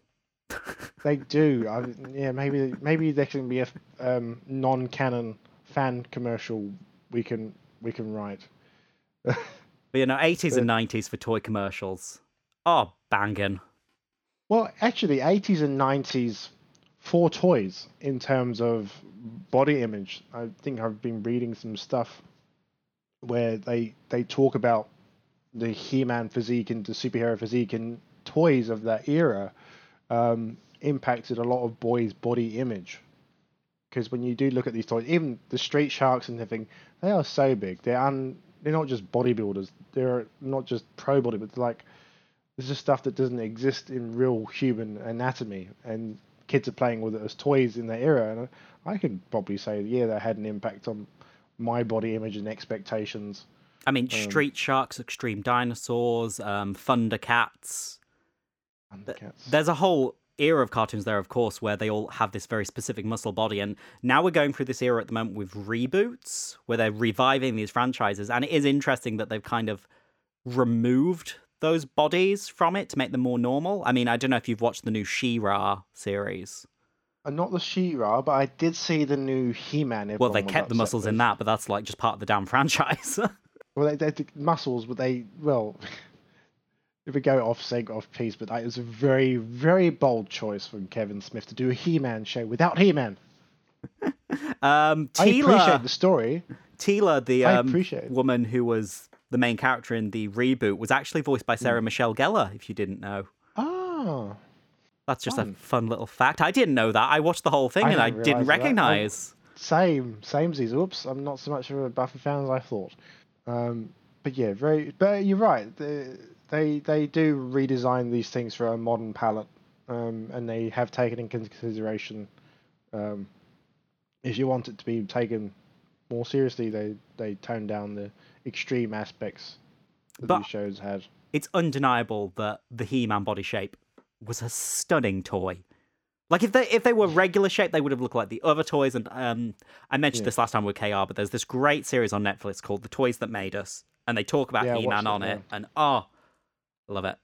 They do. I, yeah, maybe maybe there can be a um, non-canon fan commercial we can we can write. But you know, 80s and 90s for toy commercials. Oh, banging. Well, actually, 80s and 90s for toys in terms of body image. I think I've been reading some stuff where they they talk about the He-Man physique and the superhero physique and toys of that era um, impacted a lot of boys' body image. Because when you do look at these toys, even the Street Sharks and everything, they are so big. They're un, they're not just bodybuilders. They're not just pro body, but like this is stuff that doesn't exist in real human anatomy, and kids are playing with it as toys in that era. And I, I could probably say, yeah, that had an impact on my body image and expectations. I mean, Street Sharks, Extreme Dinosaurs, um, Thundercats. Thundercats. There's a whole era of cartoons there, of course, where they all have this very specific muscle body. And now we're going through this era at the moment with reboots, where they're reviving these franchises. And it is interesting that they've kind of removed those bodies from it to make them more normal. I mean, I don't know if you've watched the new She-Ra series. Uh, not the She-Ra, but I did see the new He-Man. Well, they kept the muscles in that, but that's like just part of the damn franchise. Well, they, they, the muscles, but they well, if we go off sync, off piece, but that was a very, very bold choice from Kevin Smith to do a He-Man show without He-Man. um, I appreciate Teela, the story. Teela, the um, woman who was the main character in the reboot, was actually voiced by. Sarah Michelle Gellar. If you didn't know. Ah, That's just Fun. a fun little fact. I didn't know that. I watched the whole thing I and I didn't didn't realise that. I- recognize. same, samesies. Oops, I'm not so much of a Buffy fan as I thought. Um, but yeah, very. But you're right. They they, they do redesign these things for a modern palette, um, and they have taken in consideration. Um, if you want it to be taken more seriously, they they tone down the extreme aspects that But- these shows had. It's undeniable that the He-Man body shape was a stunning toy. Like if they if they were regular shape, they would have looked like the other toys. And um, I mentioned Yeah. this last time with KR, but there's this great series on Netflix called "The Toys That Made Us," and they talk about Yeah, He-Man on it, yeah. and oh, love it.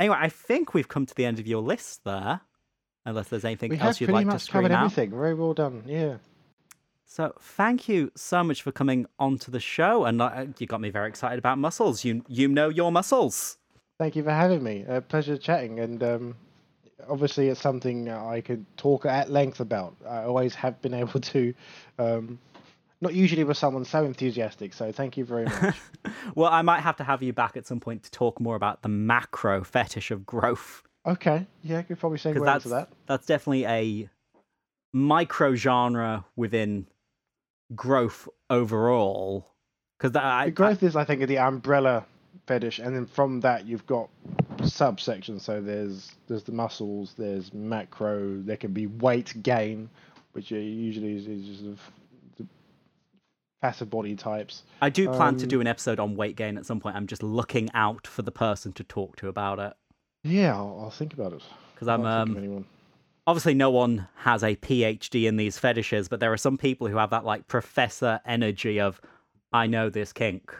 anyway, I think we've come to the end of your list there. Unless there's anything We else you'd pretty like to much scream covered out. everything. Very well done. Yeah. So thank you so much for coming onto the show, and uh, you got me very excited about muscles. You you know your muscles. Thank you for having me. A pleasure chatting, and um, obviously it's something I could talk at length about. I always have been able to, um, not usually with someone so enthusiastic. So thank you very much. Well, I might have to have you back at some point to talk more about the macro fetish of growth, okay, yeah, I could probably segue into that. that's definitely a micro genre within growth overall. Because I, The growth is, I think, the umbrella fetish, and then from that you've got subsections. So there's there's the muscles, there's macro, there can be weight gain, which usually is, is just passive body types. I do plan to um, do an episode on weight gain at some point. I'm just looking out for the person to talk to about it. Yeah, I'll, I'll think about it. Because I'm um, obviously no one has a PhD in these fetishes, but there are some people who have that like professor energy of I know this kink.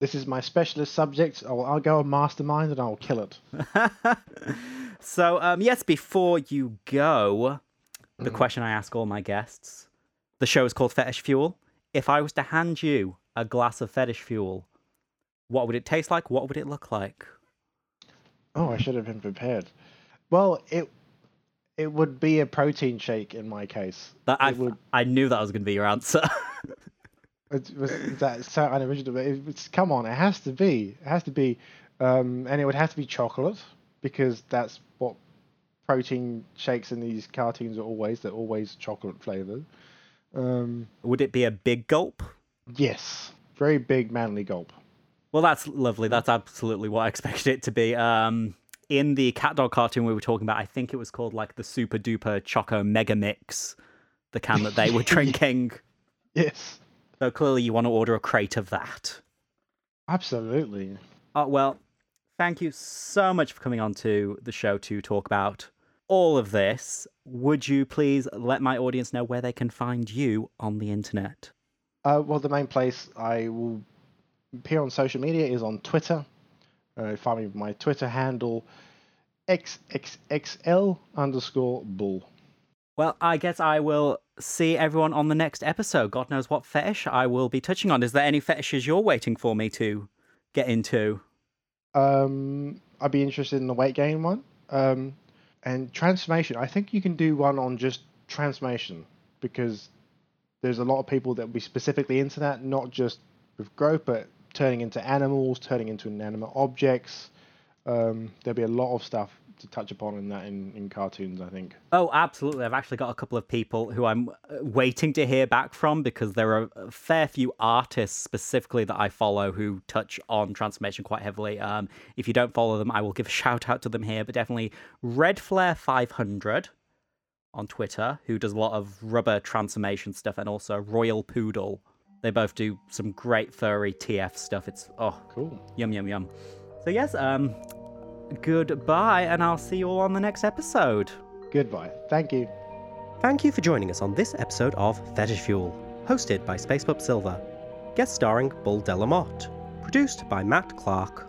This is my specialist subject. I'll, I'll go a mastermind and I'll kill it. so um yes, before you go, the Mm. question I ask all my guests. The show is called Fetish Fuel. If I was to hand you a glass of fetish fuel, what would it taste like? What would it look like? Oh, I should have been prepared. Well, it it would be a protein shake in my case. That I would. I knew that was going to be your answer. It was that so unoriginal. But it's come on, it has to be. It has to be, um, and it would have to be chocolate because that's what protein shakes in these cartoons are always. They're always chocolate flavored. Um, would it be a big gulp? yes, very big manly gulp. Well, that's lovely. That's absolutely what I expected it to be. Um, in the cat dog cartoon we were talking about, I think it was called like the Super Duper Choco Mega Mix, the can that they were drinking. Yes, So clearly, you want to order a crate of that. absolutely. Oh, well, thank you so much for coming on to the show to talk about all of this. Would you please let my audience know where they can find you on the internet? Uh, well, the main place I will appear on social media is on Twitter. Uh, find me my Twitter handle xxxl underscore bull. Well, I guess I will see everyone on the next episode. God knows what fetish I will be touching on. Is there any fetishes you're waiting for me to get into? Um, I'd be interested in the weight gain one. Um, and transformation. I think you can do one on just transformation because there's a lot of people that will be specifically into that, not just with growth, but turning into animals, turning into inanimate objects. Um, there'll be a lot of stuff to touch upon in that in, in cartoons, I think. Oh, absolutely. I've actually got a couple of people who I'm uh, waiting to hear back from because there are a fair few artists specifically that I follow who touch on transformation quite heavily. Um, if you don't follow them, I will give a shout out to them here, but definitely Red Flare 500 on Twitter, who does a lot of rubber transformation stuff, and also Royal Poodle. They both do some great furry TF stuff. It's oh, Cool. yum yum yum. So yes, um, goodbye, and I'll see you all on the next episode. Goodbye. Thank you. Thank you for joining us on this episode of Fetish Fuel, hosted by Spacepup Silver, guest starring Bull Delamotte, produced by Matt Clark.